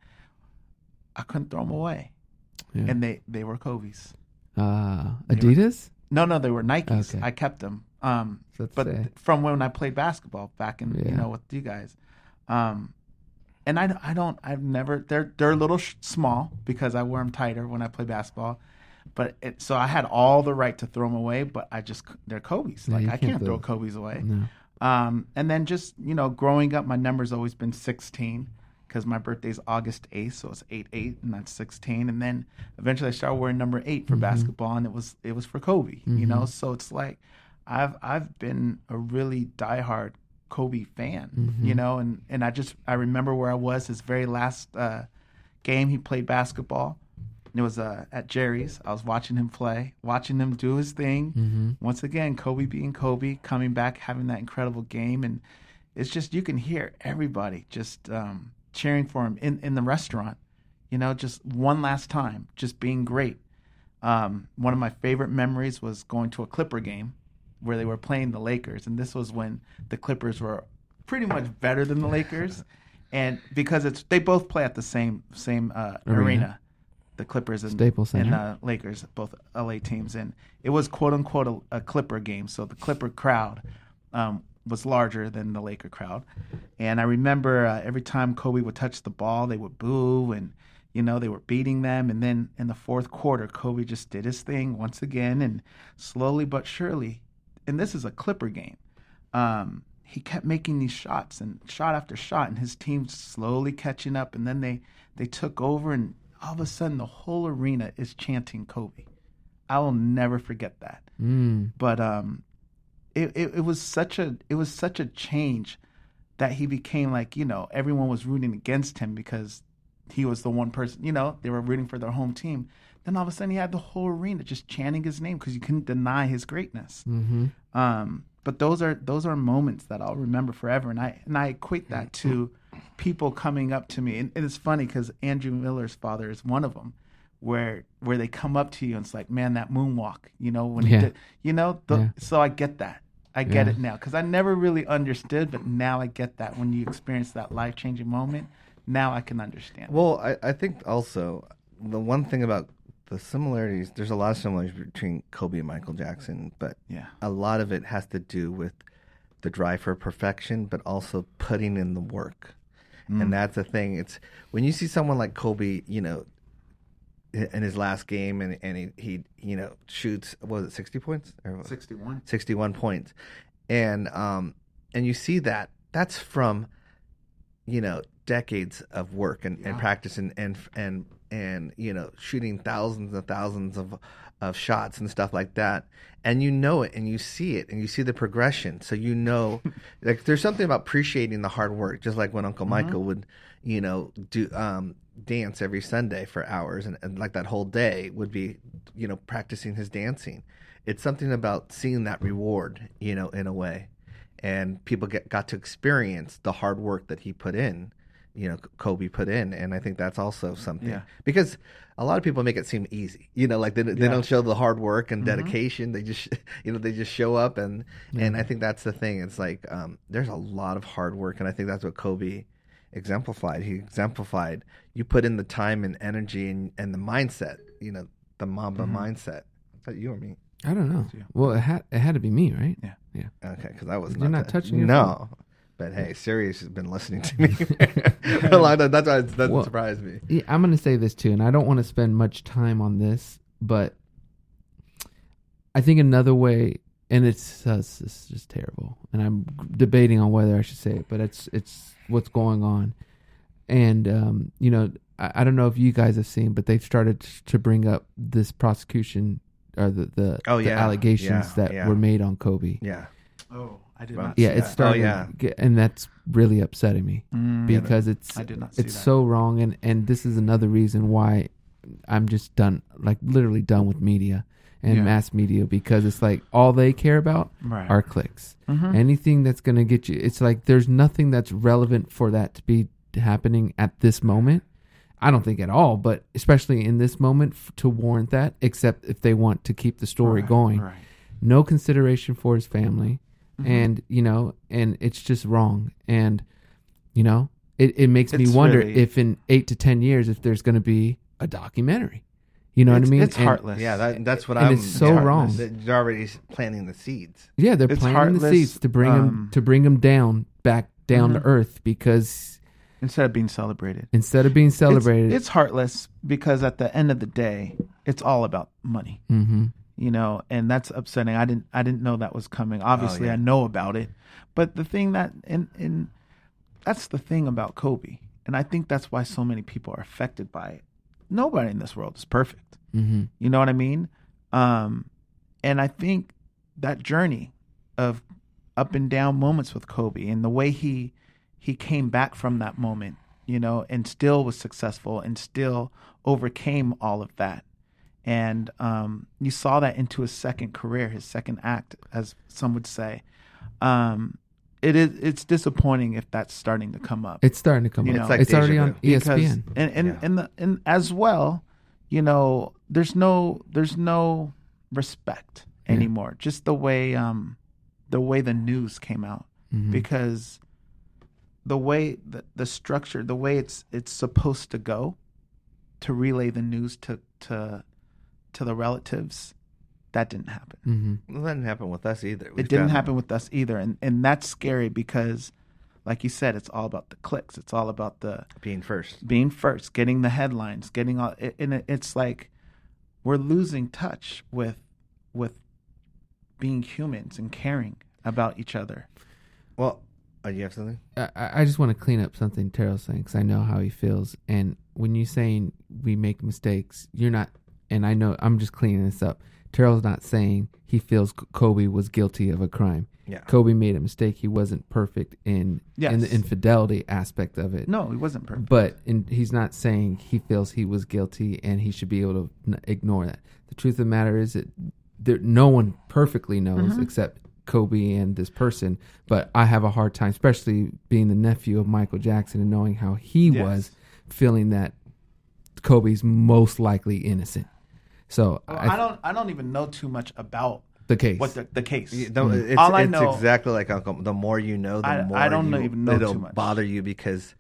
Speaker 4: I couldn't throw them away.
Speaker 3: Yeah.
Speaker 4: And they they were Kobe's.
Speaker 3: uh,
Speaker 4: they were-
Speaker 3: Adidas.
Speaker 4: No, no, they were Nikes.
Speaker 3: Okay.
Speaker 4: I kept them. Um,
Speaker 3: So
Speaker 4: but
Speaker 3: say.
Speaker 4: from when I played basketball back in
Speaker 3: Yeah.
Speaker 4: you know with you guys, um, and I, I don't I've never they're they're a little sh- small because I wear them tighter when I play basketball, but it, so I had all the right to throw them away, but I just they're Kobe's
Speaker 3: Yeah,
Speaker 4: like I
Speaker 3: can't
Speaker 4: can't throw
Speaker 3: throw-
Speaker 4: Kobe's away.
Speaker 3: No.
Speaker 4: Um, and then just you know growing up, my number's always been sixteen because my birthday's August eighth, so it's eight eight, and that's sixteen. And then eventually I started wearing number eight for basketball, and it was it was for Kobe. You know, so it's like I've I've been a really diehard Kobe fan. You know, and and I just I remember where I was his very last uh, game he played basketball. It was uh, at Jerry's. I was watching him play, watching him do his thing.
Speaker 3: Mm-hmm.
Speaker 4: Once again, Kobe being Kobe, coming back, having that incredible game, and it's just you can hear everybody just um, cheering for him in in the restaurant. You know, just one last time, just being great. Um, one of my favorite memories was going to a Clipper game where they were playing the Lakers, and this was when the Clippers were pretty much better than the Lakers, and because it's they both play at the same same uh,
Speaker 3: Arena.
Speaker 4: arena. the Clippers and
Speaker 3: Staples
Speaker 4: and uh, Lakers, both LA teams, and it was quote unquote a, a Clipper game, so the Clipper crowd um, was larger than the Laker crowd, and I remember uh, every time Kobe would touch the ball, they would boo and you know they were beating them. And then in the fourth quarter kobe just did his thing once again and slowly but surely and this is a clipper game. Um, he kept making these shots and shot after shot and his team slowly catching up and then they they took over and all of a sudden the whole arena is chanting kobe. I will never forget that.
Speaker 3: Mm.
Speaker 4: but um it, it, it was such a it was such a change that he became like you know everyone was rooting against him because he was the one person you know they were rooting for their home team then all of a sudden he had the whole arena just chanting his name because you couldn't deny his greatness
Speaker 3: Mm-hmm.
Speaker 4: um, but those are those are moments that I'll remember forever, and I and I equate that to people coming up to me, and, and it's funny because Andrew Miller's father is one of them, where where they come up to you and it's like, man, that moonwalk, you know, when
Speaker 3: Yeah.
Speaker 4: he did, you know, the,
Speaker 3: Yeah.
Speaker 4: so I get that, I get
Speaker 3: Yeah.
Speaker 4: it now because I never really understood, but now I get that when you experience that life changing moment, now I can understand.
Speaker 5: Well, I, I think also the one thing about the similarities, there's a lot of similarities between Kobe and Michael Jackson, but
Speaker 4: yeah,
Speaker 5: a lot of it has to do with the drive for perfection, but also putting in the work. And that's the thing. It's when you see someone like Kobe, you know, in his last game, and and he, he you know shoots what was it sixty points or
Speaker 4: sixty one.
Speaker 5: 61 points and um and you see that that's from you know decades of work and, and practice and, and and and you know shooting thousands and thousands of of shots and stuff like that. And you know it and you see it and you see the progression. So you know like there's something about appreciating the hard work just like when uncle michael would you know do um dance every sunday for hours and, and like that whole day would be you know practicing his dancing. It's something about seeing that reward you know in a way. And people get got to experience the hard work that he put in you know Kobe put in and I think that's also something
Speaker 4: Yeah.
Speaker 5: because a lot of people make it seem easy you know like they, they
Speaker 4: Yeah. Mm-hmm.
Speaker 5: don't show the hard work and dedication they just you know they just show up and and I think that's the thing it's like um, there's a lot of hard work and I think that's what Kobe exemplified he exemplified you put in the time and energy and, and the mindset you know the Mamba
Speaker 4: Mm-hmm.
Speaker 5: mindset is that you or me
Speaker 3: I don't know. Well, it had it had to be me, right?
Speaker 4: Yeah.
Speaker 3: Yeah.
Speaker 5: Okay, because I was
Speaker 3: You're not
Speaker 5: the-
Speaker 3: touching your
Speaker 5: No, but hey, Sirius has been listening to me a long time. That's why it doesn't
Speaker 3: Well-
Speaker 5: surprise me.
Speaker 3: Yeah, I'm going to say this too, and I don't want to spend much time on this, but I think another way, and it's, uh, it's it's just terrible, and I'm debating on whether I should say it, but it's it's what's going on, and um, you know, I, I don't know if you guys have seen, but they've started to bring up this prosecution or the the,
Speaker 5: Oh,
Speaker 3: the
Speaker 5: yeah,
Speaker 3: allegations
Speaker 5: yeah,
Speaker 3: that
Speaker 5: yeah.
Speaker 3: were made on Kobe,
Speaker 5: Yeah,
Speaker 4: Oh, I did
Speaker 5: Wow.
Speaker 4: not. See
Speaker 3: Yeah, it's
Speaker 4: that.
Speaker 3: starting,
Speaker 5: Oh, yeah.
Speaker 3: get, and that's really upsetting me
Speaker 4: Mm,
Speaker 3: because it's
Speaker 4: I did not see
Speaker 3: it's
Speaker 4: that.
Speaker 3: so wrong, and and this is another reason why I'm just done, like literally done with media and
Speaker 4: Yeah.
Speaker 3: mass media because it's like all they care about
Speaker 4: right.
Speaker 3: are clicks.
Speaker 4: Mhm.
Speaker 3: Anything that's gonna get you, it's like there's nothing that's relevant for that to be happening at this moment. I don't think at all, but especially in this moment f- to warrant that, except if they want to keep the story
Speaker 4: Right,
Speaker 3: going
Speaker 4: Right.
Speaker 3: no consideration for his family
Speaker 4: Mhm.
Speaker 3: and you know and it's just wrong and you know it, it makes me wonder
Speaker 4: really-
Speaker 3: if in eight to ten years if there's going to be a documentary you know what i mean
Speaker 4: It's
Speaker 3: And-
Speaker 4: heartless.
Speaker 5: Yeah, that, that's what
Speaker 3: And
Speaker 5: I'm.
Speaker 3: it's so
Speaker 5: yeah,
Speaker 3: wrong.
Speaker 5: They're already planting the seeds.
Speaker 3: yeah they're
Speaker 4: It's
Speaker 3: planting the seeds to bring him
Speaker 4: um,
Speaker 3: to bring him down back down to
Speaker 4: Mhm.
Speaker 3: earth because
Speaker 4: Instead of being celebrated.
Speaker 3: instead of being celebrated
Speaker 4: It's, heartless because at the end of the day, it's all about money.
Speaker 3: hmm
Speaker 4: You know, and that's upsetting. I didn't I didn't know that was coming. Obviously
Speaker 5: yeah.
Speaker 4: I know about it. But the thing that and and that's the thing about Kobe. And I think that's why so many people are affected by it. Nobody in this world is perfect.
Speaker 3: hmm
Speaker 4: You know what I mean? Um, and I think that journey of up and down moments with Kobe and the way he he came back from that moment, you know, and still was successful and still overcame all of that. And um, you saw that into his second career, his second act, as some would say. Um, it is it's disappointing if that's starting to come up
Speaker 3: it's starting to come
Speaker 4: You
Speaker 3: up
Speaker 4: know,
Speaker 3: it's,
Speaker 5: It's
Speaker 3: already on
Speaker 4: because
Speaker 3: espn
Speaker 4: and and,
Speaker 5: Yeah.
Speaker 4: and the and as well, you know, there's no there's no respect
Speaker 3: Yeah.
Speaker 4: anymore. Just the way um the way the news came out
Speaker 3: Mhm.
Speaker 4: because the way the, the structure, the way it's it's supposed to go to relay the news to to to the relatives, that didn't happen.
Speaker 3: Mhm.
Speaker 5: Well, that didn't happen with us either. We've
Speaker 4: it didn't
Speaker 5: got-
Speaker 4: happen with us either, and and that's scary because, like you said, it's all about the clicks. It's all about the
Speaker 5: being first.
Speaker 4: being first, getting the headlines, getting all, and it, it's like we're losing touch with with being humans and caring about each other.
Speaker 5: Well, oh, you have something?
Speaker 3: I, I just want to clean up something Taryll's saying because I know how he feels. And when you're saying we make mistakes, you're not. And I know I'm just cleaning this up. Taryll's not saying he feels Kobe was guilty of a crime.
Speaker 5: Yeah.
Speaker 3: Kobe made a mistake. He wasn't perfect in in the infidelity aspect of it.
Speaker 4: No, he wasn't perfect.
Speaker 3: But in, he's not saying he feels he was guilty and he should be able to n- ignore that. The truth of the matter is that there, no one perfectly knows
Speaker 4: Mm-hmm.
Speaker 3: except Kobe and this person. But I have a hard time, especially being the nephew of Michael Jackson and knowing how he
Speaker 4: Yes.
Speaker 3: was feeling that Kobe's most likely innocent. So
Speaker 4: Well,
Speaker 3: I,
Speaker 4: I, don't. I don't even know too much about
Speaker 3: the case.
Speaker 4: what the, the case.
Speaker 5: You- no, mm. It's,
Speaker 4: All I
Speaker 5: it's
Speaker 4: know-
Speaker 5: exactly like Uncle. The more you know, the
Speaker 4: I-
Speaker 5: more
Speaker 4: I don't
Speaker 5: you,
Speaker 4: even know
Speaker 5: it'll
Speaker 4: too much.
Speaker 5: bother you because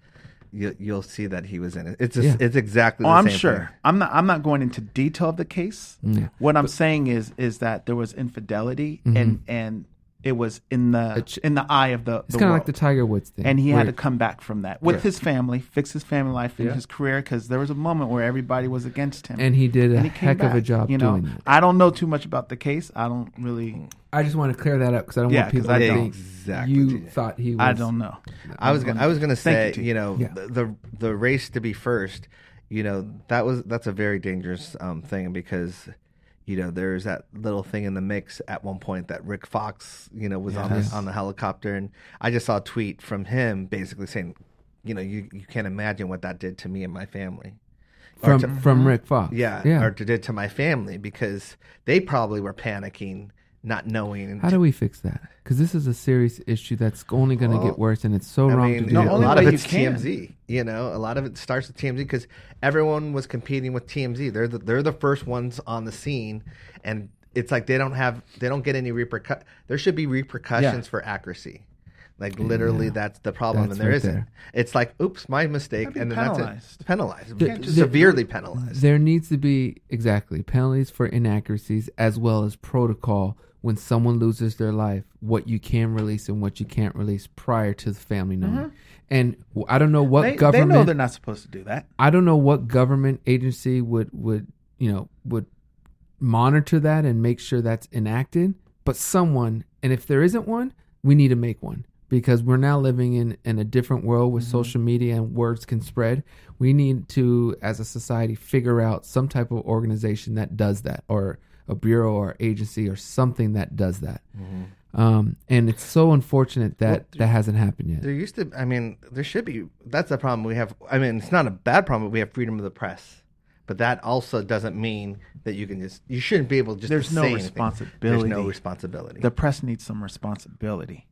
Speaker 5: you, you'll see that he was in it. It's just,
Speaker 3: Yeah.
Speaker 5: it's exactly.
Speaker 4: Oh, I'm
Speaker 5: same
Speaker 4: sure.
Speaker 5: thing.
Speaker 4: I'm not. I'm not going into detail of the case.
Speaker 3: Yeah.
Speaker 4: What I'm saying is, is that there was infidelity, mm-hmm. and and it was in the
Speaker 3: It's-
Speaker 4: in the eye of the.
Speaker 3: it's kind of like the Tiger Woods thing.
Speaker 4: and he had to come back from that with
Speaker 3: Yeah.
Speaker 4: his family, fix his family life and
Speaker 3: Yeah.
Speaker 4: his career, because there was a moment where everybody was against him,
Speaker 3: and he did a
Speaker 4: he came
Speaker 3: heck of a job
Speaker 4: You know,
Speaker 3: doing that.
Speaker 4: I don't know too much about the case. I don't really.
Speaker 3: I just want to clear that up because I don't
Speaker 4: Yeah,
Speaker 3: want people to think
Speaker 5: Exactly.
Speaker 3: you thought he was.
Speaker 4: I don't know.
Speaker 5: I was gonna, I was gonna say,
Speaker 4: you,
Speaker 5: you, know,
Speaker 3: Yeah.
Speaker 5: the, the the race to be first, you know, that was that's a very dangerous um, thing because, you know, there's that little thing in the mix at one point that Rick Fox, you know, was on the, on the helicopter, and I just saw a tweet from him basically saying, you know, you you can't imagine what that did to me and my family.
Speaker 3: From
Speaker 5: to-
Speaker 3: from mm-hmm. Rick Fox.
Speaker 5: yeah,
Speaker 3: yeah.
Speaker 5: or did to my family because they probably were panicking, not knowing.
Speaker 3: How do we fix that? Because this is a serious issue that's only going to
Speaker 5: Well,
Speaker 3: get worse, and it's so
Speaker 5: I
Speaker 3: wrong
Speaker 5: mean,
Speaker 3: to do
Speaker 4: the
Speaker 5: a
Speaker 4: only
Speaker 5: lot of it's
Speaker 4: can.
Speaker 5: TMZ. You know, a lot of it starts with TMZ because everyone was competing with TMZ. They're the, they're the first ones on the scene, and it's like they don't have they don't get any repercut. There should be repercussions for accuracy. Like literally,
Speaker 3: Yeah.
Speaker 5: that's the problem,
Speaker 3: That's
Speaker 5: and there
Speaker 3: right
Speaker 5: not
Speaker 3: there.
Speaker 5: It's like, oops, my mistake, and then
Speaker 4: penalized.
Speaker 5: that's it. Penalized,
Speaker 3: can't
Speaker 5: severely penalized.
Speaker 3: There needs to be exactly penalties for inaccuracies as well as protocol when someone loses their life, what you can release and what you can't release prior to the family knowing. Mm-hmm. And I don't know what
Speaker 4: They, they
Speaker 3: government
Speaker 4: know they're not supposed to do that.
Speaker 3: I don't know what government agency would would you know would monitor that and make sure that's enacted, but someone, and if there isn't one, we need to make one because we're now living in in a different world where mm-hmm. social media and words can spread. We need to, as a society, figure out some type of organization that does that, or a bureau or agency or something that does that. Um, and it's so unfortunate that
Speaker 5: Well,
Speaker 3: that hasn't happened yet.
Speaker 5: There used to, I mean, there should be. That's the problem we have. I mean, it's not a bad problem. But we have freedom of the press, but that also doesn't mean that you can just. You shouldn't be able just.
Speaker 4: There's
Speaker 5: to
Speaker 4: no
Speaker 5: say anything.
Speaker 4: responsibility.
Speaker 5: There's no responsibility.
Speaker 4: the press needs some responsibility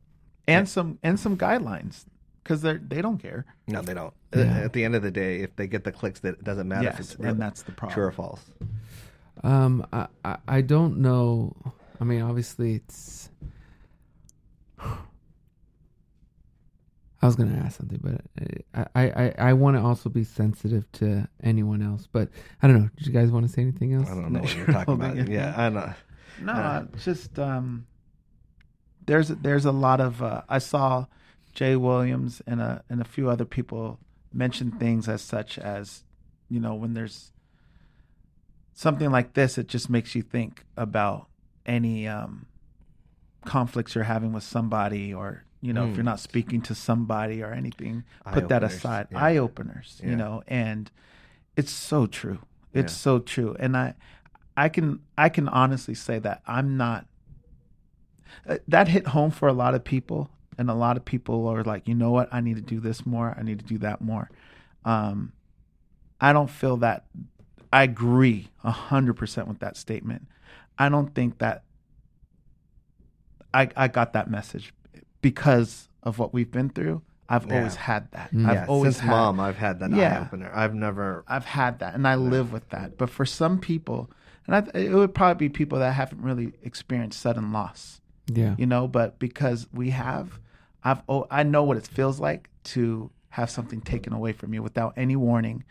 Speaker 4: and some and some guidelines because they they don't care.
Speaker 5: no, they don't.
Speaker 3: Yeah.
Speaker 5: At the end of the day, if they get the clicks, that it doesn't matter if
Speaker 4: Yes,
Speaker 5: it's
Speaker 4: and that's the problem.
Speaker 5: true or false.
Speaker 3: Um, I, I I don't know. I mean, obviously, it's. I was gonna ask something, but I I I, I want to also be sensitive to anyone else. But I don't know. Did you guys want to say anything else?
Speaker 5: I don't know what
Speaker 4: You're
Speaker 5: you're talking about.
Speaker 4: it.
Speaker 5: Yeah, I know.
Speaker 4: No,
Speaker 5: Uh,
Speaker 4: just um, there's there's a lot of uh, I saw Jay Williams and a and a few other people mention things as such as you know when there's something like this, it just makes you think about any um, conflicts you're having with somebody or you know if
Speaker 5: Mm.
Speaker 4: you're not speaking to somebody or anything put that
Speaker 5: Eye-openers,
Speaker 4: aside
Speaker 5: yeah.
Speaker 4: eye openers
Speaker 5: Yeah.
Speaker 4: you know and it's so true it's
Speaker 5: Yeah.
Speaker 4: so true and i i can i can honestly say that i'm not uh, that hit home for a lot of people and a lot of people are like you know what i need to do this more i need to do that more um i don't feel that i agree 100% with that statement i don't think that i i got that message because of what we've been through i've
Speaker 5: Yeah.
Speaker 4: always had that
Speaker 3: Mm.
Speaker 4: i've always
Speaker 5: since
Speaker 4: had
Speaker 5: mom, I've had that
Speaker 4: Yeah.
Speaker 5: eye opener. I've never.
Speaker 4: I've had that, and I live with that. But for some people, and I, it would probably be people that haven't really experienced sudden loss,
Speaker 3: Yeah.
Speaker 4: you know. But because we have, I've oh, I know what it feels like to have something taken away from you without any warning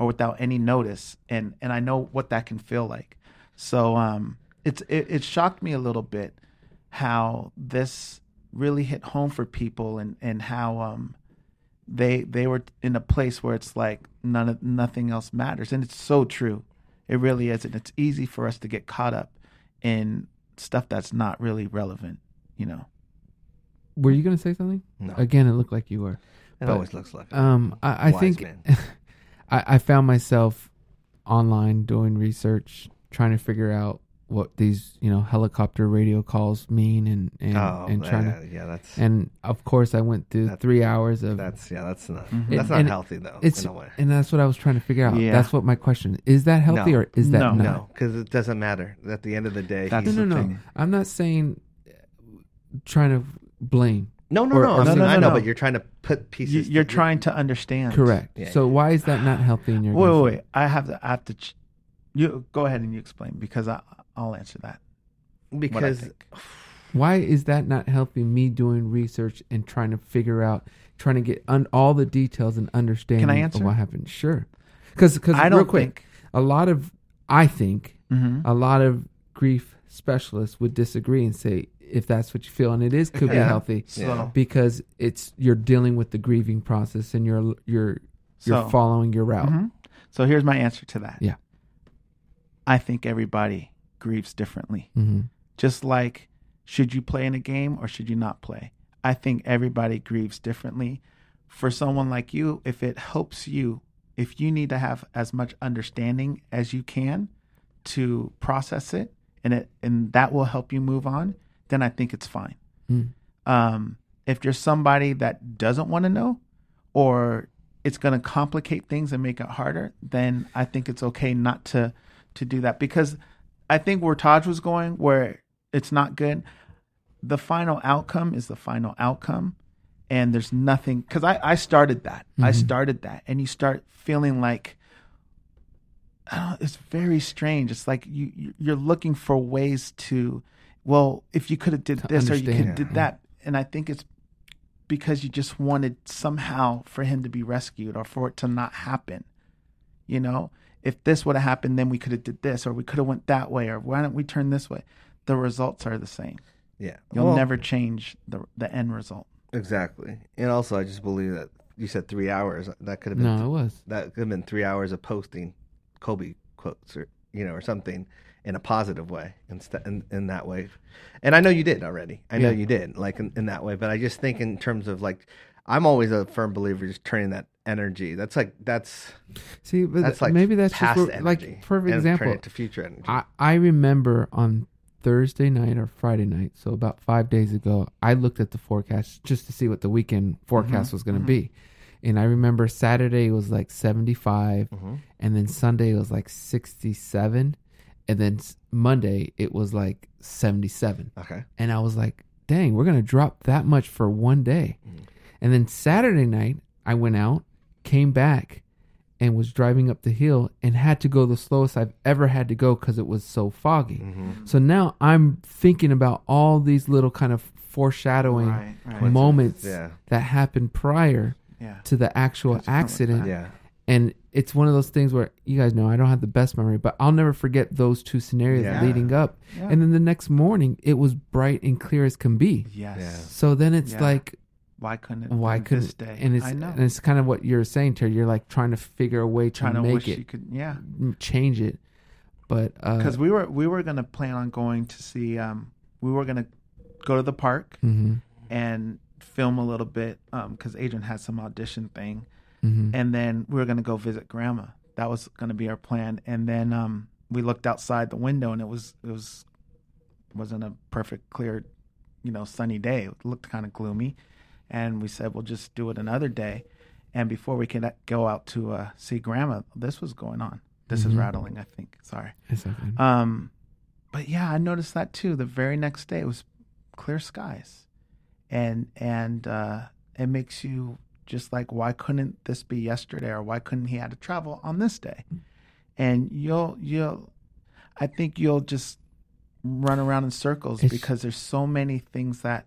Speaker 4: or without any notice, and and I know what that can feel like. So um, it's it, it shocked me a little bit how this really hit home for people, and and how um they they were in a place where it's like none of nothing else matters and it's so true it really is and it's easy for us to get caught up in stuff that's not really relevant you know
Speaker 3: Were you gonna say something?
Speaker 5: No.
Speaker 3: Again, it looked like you were.
Speaker 5: It
Speaker 3: but-
Speaker 5: always looks like.
Speaker 3: Um, I, I
Speaker 5: Wise
Speaker 3: think
Speaker 5: man.
Speaker 3: I, I found myself online doing research, trying to figure out what these you know helicopter radio calls mean, and and,
Speaker 5: oh,
Speaker 3: and trying
Speaker 5: yeah,
Speaker 3: to.
Speaker 5: yeah, that's
Speaker 3: And of course, I went through
Speaker 5: That-
Speaker 3: three hours of
Speaker 5: that's yeah, that's not
Speaker 4: Mhm.
Speaker 5: that's not
Speaker 3: and
Speaker 5: healthy though.
Speaker 3: it's
Speaker 5: in a way.
Speaker 3: and that's what I was trying to figure out.
Speaker 4: Yeah.
Speaker 3: That's what my question is: Is that healthy
Speaker 5: No.
Speaker 3: or is that
Speaker 4: No.
Speaker 3: not?
Speaker 5: No, because it doesn't matter. At the end of the day,
Speaker 4: That's
Speaker 5: he's-
Speaker 3: No, no, no.
Speaker 4: thing.
Speaker 3: I'm not saying uh, trying to blame.
Speaker 5: no, no,
Speaker 3: or-
Speaker 5: no.
Speaker 3: or
Speaker 5: I'm
Speaker 3: no,
Speaker 4: no,
Speaker 5: I
Speaker 4: no,
Speaker 5: know,
Speaker 4: no.
Speaker 5: but you're trying to put pieces.
Speaker 4: you, you're
Speaker 5: to-
Speaker 4: trying to understand
Speaker 3: Correct.
Speaker 5: Yeah.
Speaker 3: So why is that not helping in your?
Speaker 4: wait wait wait i have to i have to ch- you go ahead and you explain because i i'll answer that
Speaker 5: because.
Speaker 3: Why is that not helping me doing research and trying to figure out, trying to get un- all the details and understanding
Speaker 4: Can I
Speaker 3: of
Speaker 4: answer?
Speaker 3: what happened? Sure. Because because
Speaker 4: i
Speaker 3: real
Speaker 4: don't
Speaker 3: quick,
Speaker 4: think
Speaker 3: a lot of I think
Speaker 4: Mhm.
Speaker 3: a lot of grief specialists would disagree and say if that's what you feel and it is could be
Speaker 5: Yeah.
Speaker 3: healthy
Speaker 4: so
Speaker 3: because it's you're dealing with the grieving process and you're you're you're
Speaker 4: So-
Speaker 3: following your route.
Speaker 4: Mhm. So here's my answer to that.
Speaker 3: Yeah.
Speaker 4: I think everybody grieves differently.
Speaker 3: hmm
Speaker 4: Just like should you play in a game or should you not play? I think everybody grieves differently. For someone like you, if it helps you, if you need to have as much understanding as you can to process it and it and that will help you move on, then I think it's fine.
Speaker 3: Mm.
Speaker 4: Um, if you're somebody that doesn't want to know or it's going to complicate things and make it harder, then I think it's okay not to to do that because I think where Taj was going, where it's not good, the final outcome is the final outcome, and there's nothing because I I started that I
Speaker 3: Mhm.
Speaker 4: started that, and you start feeling like. I don't know, it's very strange. It's like you you- you're looking for ways to, well, if you could have did this or you could have did that, and I think it's because you just wanted somehow for him to be rescued or for it to not happen. You know, if this would have happened, then we could have did this or we could have went that way or why don't we turn this way? The results are the same.
Speaker 5: yeah,
Speaker 4: You'll
Speaker 5: Well,
Speaker 4: never change the the end result.
Speaker 5: exactly. And also, I just believe that you said three hours. That could have been
Speaker 3: No, it was.
Speaker 5: that could have been three hours of posting Kobe quotes or you know or something in a positive way instead in, in that way. And I know you did already. I know
Speaker 3: Yeah.
Speaker 5: you did like in, in that way. But I just think in terms of like, I'm always a firm believer just turning that energy. That's like that's
Speaker 3: See, but
Speaker 5: that's like
Speaker 3: maybe that's
Speaker 5: past
Speaker 3: where, like perfect example.
Speaker 5: turn it to future energy.
Speaker 3: I, I remember on Thursday night or Friday night, so about five days ago, I looked at the forecast just to see what the weekend forecast mm-hmm. was going to mm-hmm. be. And I remember Saturday was like 75, and then Sunday was like 67, and then Monday it was like 77.
Speaker 5: Okay.
Speaker 3: And I was like, dang, we're going to drop that much for one day. And then Saturday night, I went out, came back, and was driving up the hill and had to go the slowest I've ever had to go because it was so foggy.
Speaker 5: Mm-hmm.
Speaker 3: So now I'm thinking about all these little kind of foreshadowing
Speaker 4: Right, right.
Speaker 3: moments
Speaker 5: Yeah.
Speaker 3: that happened prior
Speaker 4: Yeah.
Speaker 3: to the actual
Speaker 4: Just
Speaker 3: accident.
Speaker 5: Yeah.
Speaker 3: And it's one of those things where you guys know I don't have the best memory, but I'll never forget those two scenarios
Speaker 5: Yeah.
Speaker 3: leading up.
Speaker 4: Yeah.
Speaker 3: And then the next morning, it was bright and clear as can be.
Speaker 4: Yes.
Speaker 5: Yeah.
Speaker 3: So then it's
Speaker 4: Yeah.
Speaker 3: like,
Speaker 4: Why couldn't it?
Speaker 3: why couldn't
Speaker 4: this day?
Speaker 3: and it's
Speaker 4: I know.
Speaker 3: and it's kind of what you're saying, Terry. You're like trying to figure a way to
Speaker 4: trying to
Speaker 3: make
Speaker 4: wish
Speaker 3: it
Speaker 4: you could. Yeah.
Speaker 3: change it, but uh,
Speaker 4: Because we were we were gonna plan on going to see. Um, we were gonna go to the park
Speaker 3: mhm,
Speaker 4: and film a little bit. Um, because Adrian had some audition thing,
Speaker 3: mhm.
Speaker 4: and then we were gonna go visit grandma. That was gonna be our plan. And then um, we looked outside the window, and it was it was wasn't a perfect clear, you know, sunny day. It looked kind of gloomy, and we said we'll just do it another day. And before we could go out to uh, see grandma, this was going on. This is
Speaker 3: Mhm.
Speaker 4: rattling. I think. Sorry. Um, but yeah, I noticed that too. The very next day it was clear skies, and and uh, it makes you just like, why couldn't this be yesterday, or why couldn't he had to travel on this day? And you'll you'll, I think you'll just run around in circles
Speaker 3: It's-
Speaker 4: because there's so many things that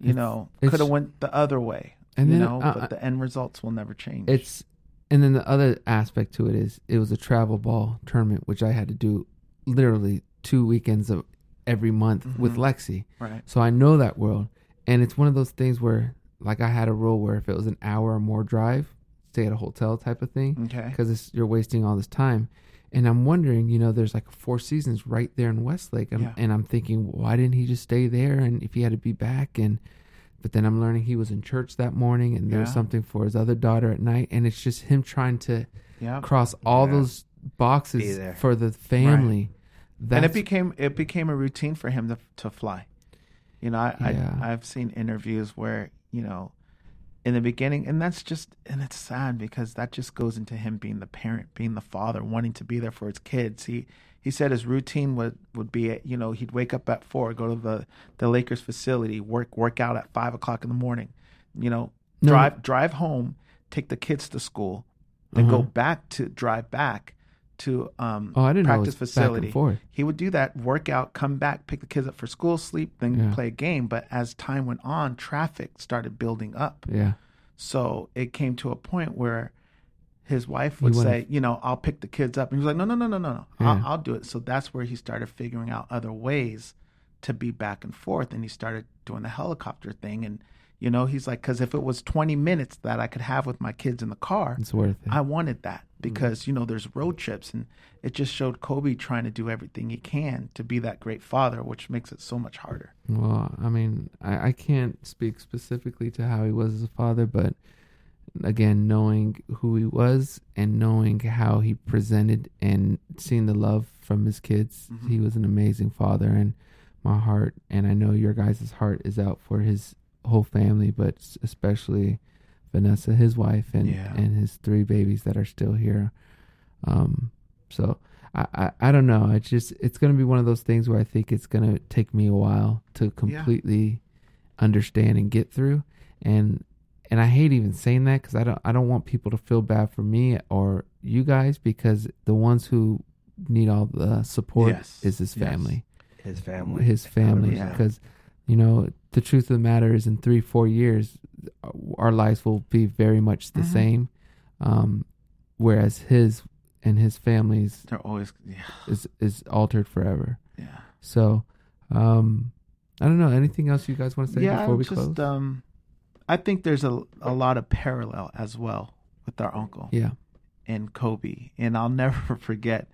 Speaker 4: you know could have went the other way.
Speaker 3: And
Speaker 4: you
Speaker 3: then,
Speaker 4: know,
Speaker 3: uh,
Speaker 4: but the end results will never change.
Speaker 3: it's and then the other aspect to it is it was a travel ball tournament, which I had to do literally two weekends of every month with
Speaker 4: Mhm.
Speaker 3: Lexi.
Speaker 4: right.
Speaker 3: So I know that world, and it's one of those things where, like, I had a rule where if it was an hour or more drive, stay at a hotel type of thing,
Speaker 4: Okay.
Speaker 3: because you're wasting all this time. And I'm wondering, you know, there's like Four Seasons right there in Westlake, I'm,
Speaker 4: Yeah.
Speaker 3: and I'm thinking, why didn't he just stay there? And if he had to be back, and but then I'm learning he was in church that morning, and there's
Speaker 4: Yeah.
Speaker 3: something for his other daughter at night, and it's just him trying to
Speaker 4: Yeah.
Speaker 3: cross all
Speaker 5: Yeah.
Speaker 3: those boxes for the family.
Speaker 4: and it became it became a routine for him to to fly. You know, I,
Speaker 3: Yeah.
Speaker 4: I I've seen interviews where you know, in the beginning, and that's just and it's sad because that just goes into him being the parent, being the father, wanting to be there for his kids. He he said his routine would would be you know he'd wake up at four, go to the the Lakers facility, work work out at five o'clock in the morning, you know,
Speaker 3: No.
Speaker 4: drive drive home, take the kids to school, then go
Speaker 3: Uh-huh.
Speaker 4: back to drive back to um
Speaker 3: Oh, I didn't know
Speaker 4: practice
Speaker 3: and
Speaker 4: facility. He would do that, work out, come back, pick the kids up for school, sleep, then
Speaker 3: Yeah.
Speaker 4: play a game. But as time went on, traffic started building up.
Speaker 3: yeah,
Speaker 4: So it came to a point where his wife would say, you know, I'll pick the kids up. And he was like, no, no, no, no, no, no.
Speaker 3: Yeah.
Speaker 4: I'll, I'll do it. So that's where he started figuring out other ways to be back and forth. And he started doing the helicopter thing. And, you know, he's like, because if it was 20 minutes that I could have with my kids in the car,
Speaker 3: it's worth it.
Speaker 4: I wanted that because you know there's road trips and it just showed Kobe trying to do everything he can to be that great father, which makes it so much harder.
Speaker 3: Well, I mean, I, I can't speak specifically to how he was as a father, but again, knowing who he was and knowing how he presented and seeing the love from his kids,
Speaker 4: Mhm.
Speaker 3: he was an amazing father. And my heart, and I know your guys' heart is out for his whole family, but especially Vanessa, his wife, and
Speaker 4: Yeah.
Speaker 3: and his three babies that are still here. Um, so I, I, I don't know. It's just it's gonna be one of those things where I think it's gonna take me a while to completely understand and get through. And and I hate even saying that because I don't I don't want people to feel bad for me or you guys because the ones who need all the support
Speaker 4: Yes.
Speaker 3: is his
Speaker 4: Yes.
Speaker 3: family,
Speaker 5: His family.
Speaker 3: his family.
Speaker 5: 100%.
Speaker 3: Because you know the truth of the matter is, in three four years, our lives will be very much the
Speaker 4: Mhm.
Speaker 3: same. Um, whereas his and his family's
Speaker 4: They're always, yeah,
Speaker 3: is is altered forever.
Speaker 4: yeah.
Speaker 3: So, um, I don't know. Anything else you guys want to say
Speaker 4: yeah,
Speaker 3: before we
Speaker 4: just,
Speaker 3: close?
Speaker 4: um, I think there's a a lot of parallel as well with our uncle
Speaker 3: yeah.
Speaker 4: and Kobe, and I'll never forget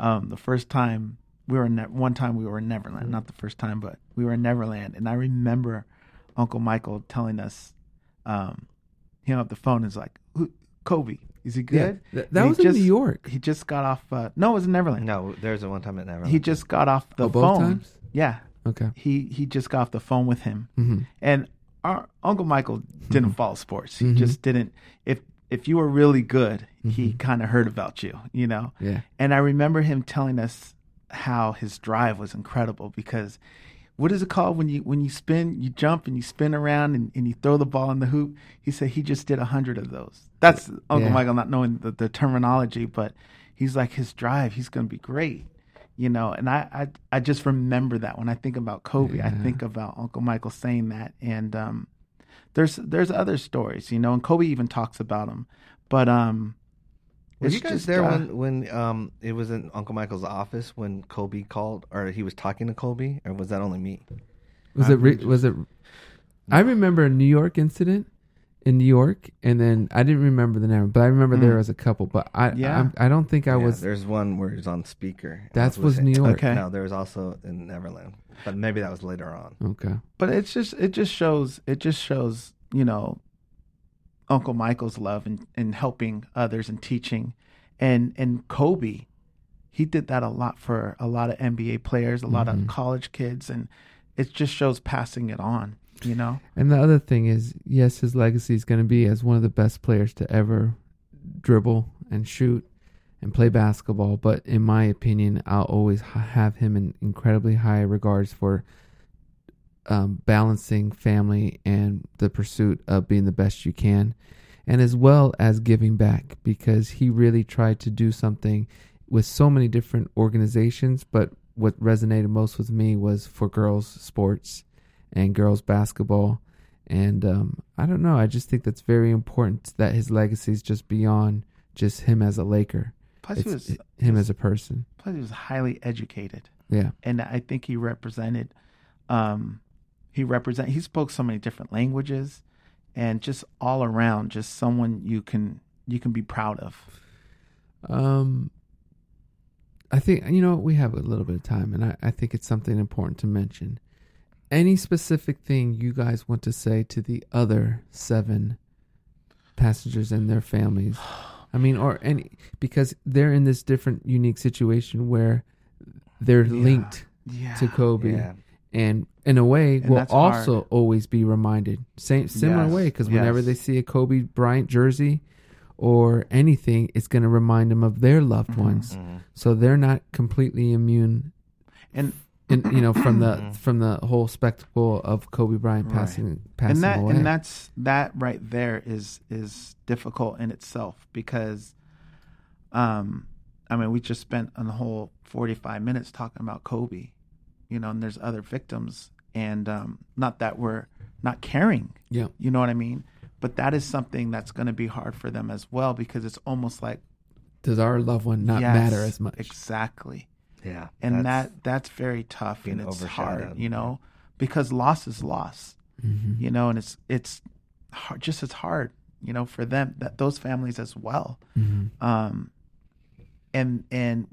Speaker 4: um, the first time we were in ne- one time we were in Neverland, not the first time, but we were in Neverland, and I remember Uncle Michael telling us, um, he hung up the phone and was like, Who, "Kobe, is he good?"
Speaker 3: Yeah, th- that
Speaker 4: And
Speaker 3: was
Speaker 4: he
Speaker 3: in
Speaker 4: just-
Speaker 3: New York.
Speaker 4: He just got off. Uh, no, it was in Neverland.
Speaker 5: No, there's a one time at Neverland.
Speaker 4: He just got off the
Speaker 3: Oh,
Speaker 4: phone.
Speaker 3: times?
Speaker 4: Yeah,
Speaker 3: Okay.
Speaker 4: he he just got off the phone with him,
Speaker 3: hmm
Speaker 4: and our Uncle Michael didn't follow sports. He
Speaker 3: Mhm.
Speaker 4: just didn't. If if you were really good, he
Speaker 3: Mhm.
Speaker 4: kind of heard about you, you know.
Speaker 3: Yeah.
Speaker 4: And I remember him telling us how his drive was incredible because what is it called when you when you spin, you jump and you spin around and, and you throw the ball in the hoop? He said he just did a hundred of those. That's Uncle
Speaker 3: Yeah.
Speaker 4: Michael not knowing the, the terminology, but he's like his drive, he's gonna be great. You know, and I, I I just remember that when I think about Kobe, I think about Uncle Michael saying that and um there's there's other stories, you know, and Kobe even talks about them. But um
Speaker 5: Were
Speaker 4: it's
Speaker 5: you guys
Speaker 4: just,
Speaker 5: there
Speaker 4: uh,
Speaker 5: when when um it was in Uncle Michael's office when Kobe called or he was talking to Kobe or was that only me?
Speaker 3: Was
Speaker 4: I
Speaker 3: it? Re-
Speaker 4: believe-
Speaker 3: was it? I remember a New York incident in New York, and then I didn't remember the name, but I remember there
Speaker 4: Mm.
Speaker 3: was a couple. But I,
Speaker 4: Yeah.
Speaker 3: I'm- I, don't think I
Speaker 5: Yeah,
Speaker 3: was.
Speaker 5: There's one where he's on speaker. I
Speaker 3: That was
Speaker 5: listening-
Speaker 3: New York.
Speaker 4: Okay.
Speaker 5: No, there was also in Neverland, but maybe that was later on.
Speaker 3: Okay.
Speaker 4: but it's just it just shows it just shows you know uncle michael's love and and helping others and teaching and and kobe he did that a lot for a lot of nba players a lot
Speaker 3: Mhm.
Speaker 4: of college kids and it just shows passing it on you know
Speaker 3: And the other thing is, yes, his legacy is going to be as one of the best players to ever dribble and shoot and play basketball. But in my opinion, I'll always have him in incredibly high regards for um, balancing family and the pursuit of being the best you can, and as well as giving back because he really tried to do something with so many different organizations. But what resonated most with me was for girls sports and girls basketball. And um, I don't know. I just think that's very important that his legacy is just beyond just him as a Laker.
Speaker 4: plus
Speaker 3: It's
Speaker 4: he was
Speaker 3: him as a person.
Speaker 4: plus he was highly educated
Speaker 3: Yeah.
Speaker 4: and i think he represented um he represent he spoke so many different languages and just all around just someone you can you can be proud of
Speaker 3: Um, I think you know we have a little bit of time, and I, I think it's something important to mention. Any specific thing you guys want to say to the other seven passengers and their families? I mean, or any because they're in this different, unique situation where they're
Speaker 4: Yeah.
Speaker 3: linked
Speaker 4: yeah
Speaker 3: to Kobe,
Speaker 5: Yeah.
Speaker 3: and in a way
Speaker 4: And
Speaker 3: will also
Speaker 4: hard.
Speaker 3: always be reminded same similar
Speaker 4: Yes,
Speaker 3: way because whenever
Speaker 4: yes.
Speaker 3: they see a Kobe Bryant jersey or anything it's going to remind them of their loved
Speaker 4: Mhm.
Speaker 3: ones
Speaker 5: Mhm.
Speaker 3: so they're not completely immune
Speaker 4: and
Speaker 3: in, you know from the
Speaker 5: Mhm.
Speaker 3: from the whole spectacle of Kobe Bryant
Speaker 4: Right.
Speaker 3: passing passing
Speaker 4: and that
Speaker 3: away
Speaker 4: and that's that right there is is difficult in itself because um i mean we just spent a whole 45 minutes talking about kobe you know and there's other victims and um not that we're not caring.
Speaker 3: Yeah.
Speaker 4: You know what i mean? But that is something that's going to be hard for them as well because it's almost like
Speaker 3: does our loved one not
Speaker 4: yes,
Speaker 3: matter as much?
Speaker 4: exactly.
Speaker 5: Yeah.
Speaker 4: and
Speaker 5: that's-
Speaker 4: that that's very tough and it's hard you know? Because loss is loss
Speaker 3: Mhm.
Speaker 4: you know and it's it's hard, just as hard you know for them that those families as well.
Speaker 3: Mhm.
Speaker 4: um and and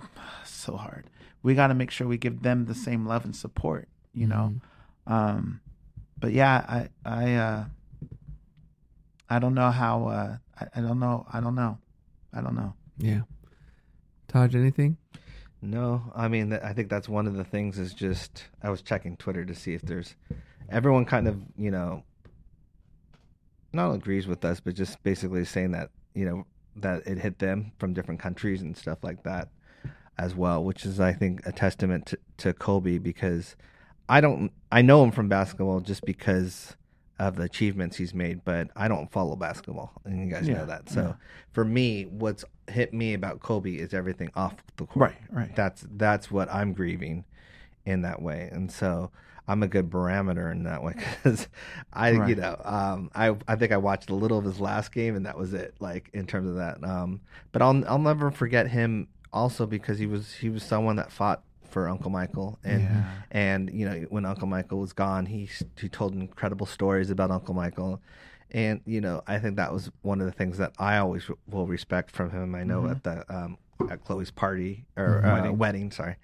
Speaker 4: so hard. We got to make sure we give them the same love and support you know?
Speaker 3: Mhm.
Speaker 4: um but yeah i i uh i don't know how uh I, I don't know i don't know. I don't know.
Speaker 3: Yeah. Taj anything?
Speaker 5: No, I mean, I think that's one of the things is just I was checking Twitter to see if there's everyone kind of you know not agrees with us, but just basically saying that you know that it hit them from different countries and stuff like that as well, which is I think a testament to, to Kobe because I don't I know him from basketball just because of the achievements he's made, but I don't follow basketball, and you guys
Speaker 4: Yeah,
Speaker 5: know that. So
Speaker 4: yeah.
Speaker 5: for me, what's hit me about Kobe is everything off the court.
Speaker 4: right right
Speaker 5: That's that's what I'm grieving in that way, and so I'm a good barometer in that way because I, you know, um, I I think I watched a little of his last game, and that was it. Like in terms of that, um, but I'll I'll never forget him also because he was he was someone that fought for Uncle Michael, and
Speaker 4: Yeah.
Speaker 5: and you know when Uncle Michael was gone, he he told incredible stories about Uncle Michael. And you know, I think that was one of the things that I always will respect from him. I know
Speaker 4: Mhm.
Speaker 5: at the um, at Khloe's party or
Speaker 3: Mhm.
Speaker 5: uh,
Speaker 4: Wedding.
Speaker 5: wedding. sorry,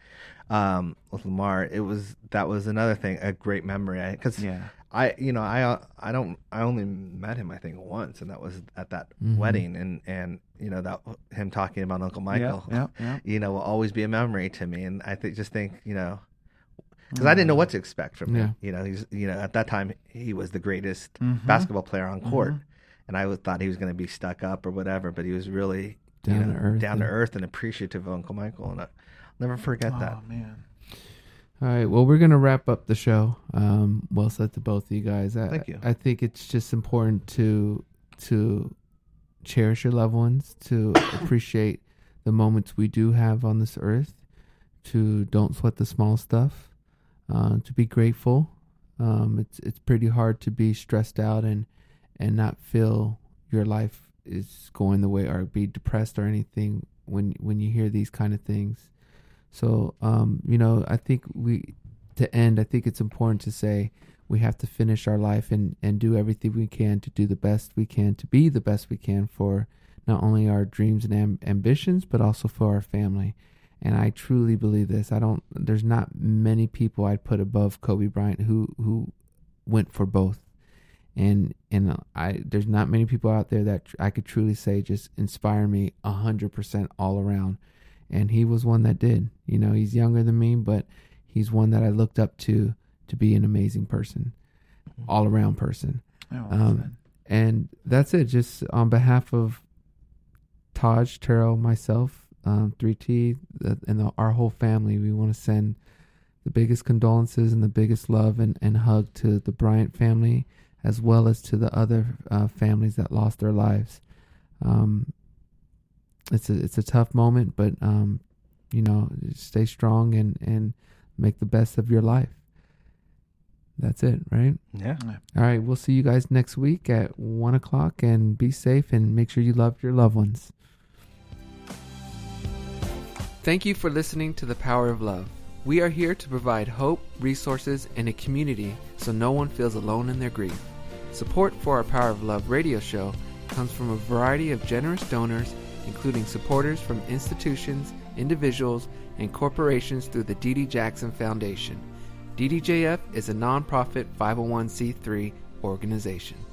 Speaker 5: um, with Lamar, it was that was another thing, a great memory. Because
Speaker 4: yeah
Speaker 5: I, you know, I I don't I only met him I think once, and that was at that
Speaker 3: Mhm.
Speaker 5: wedding, and and you know that him talking about Uncle Michael,
Speaker 4: yeah yeah, yeah.
Speaker 5: you know, will always be a memory to me. And I think just think, you know, because I didn't know what to expect from him. You know, he's you know at that time he was the greatest
Speaker 3: Mm-hmm.
Speaker 5: basketball player on court, and I thought he was going to be stuck up or whatever, but he was really you
Speaker 3: Down to
Speaker 5: know,
Speaker 3: earth
Speaker 5: down to
Speaker 3: and-
Speaker 5: earth and appreciative of Uncle Michael, and I'll never forget that.
Speaker 4: Oh man.
Speaker 3: All right. Well, we're gonna wrap up the show. Um, well said to both of you guys. I,
Speaker 5: Thank you.
Speaker 3: I think it's just important to to cherish your loved ones, to appreciate the moments we do have on this earth, to don't sweat the small stuff, uh, to be grateful. Um, it's it's pretty hard to be stressed out and and not feel your life is going the way or be depressed or anything when when you hear these kind of things. So, um, you know, I think we, to end, I think it's important to say we have to finish our life and, and do everything we can to do the best we can, to be the best we can for not only our dreams and am- ambitions, but also for our family. And I truly believe this. I don't, there's not many people I'd put above Kobe Bryant who, who went for both. And, and I, there's not many people out there that I could truly say just inspire me a hundred percent all around and he was one that did. You know, he's younger than me, but he's one that I looked up to to be an amazing person, all around person.
Speaker 4: Oh,
Speaker 3: Um, and that's it. Just on behalf of Taj, Taryll, myself, um, 3T, the, and the, our whole family, we want to send the biggest condolences and the biggest love and, and hug to the Bryant family, as well as to the other uh, families that lost their lives. Um, it's a it's a tough moment, but um, you know, stay strong and and make the best of your life. That's it, right?
Speaker 5: Yeah.
Speaker 3: All right, we'll see you guys next week at one o'clock, and be safe and make sure you love your loved ones. Thank you for listening to The Power of Love. We are here to provide hope, resources, and a community so no one feels alone in their grief. Support for our Power of Love radio show comes from a variety of generous donors, including supporters from institutions, individuals, and corporations through the Dee Jackson Foundation. DDJF is a nonprofit 501c3 organization.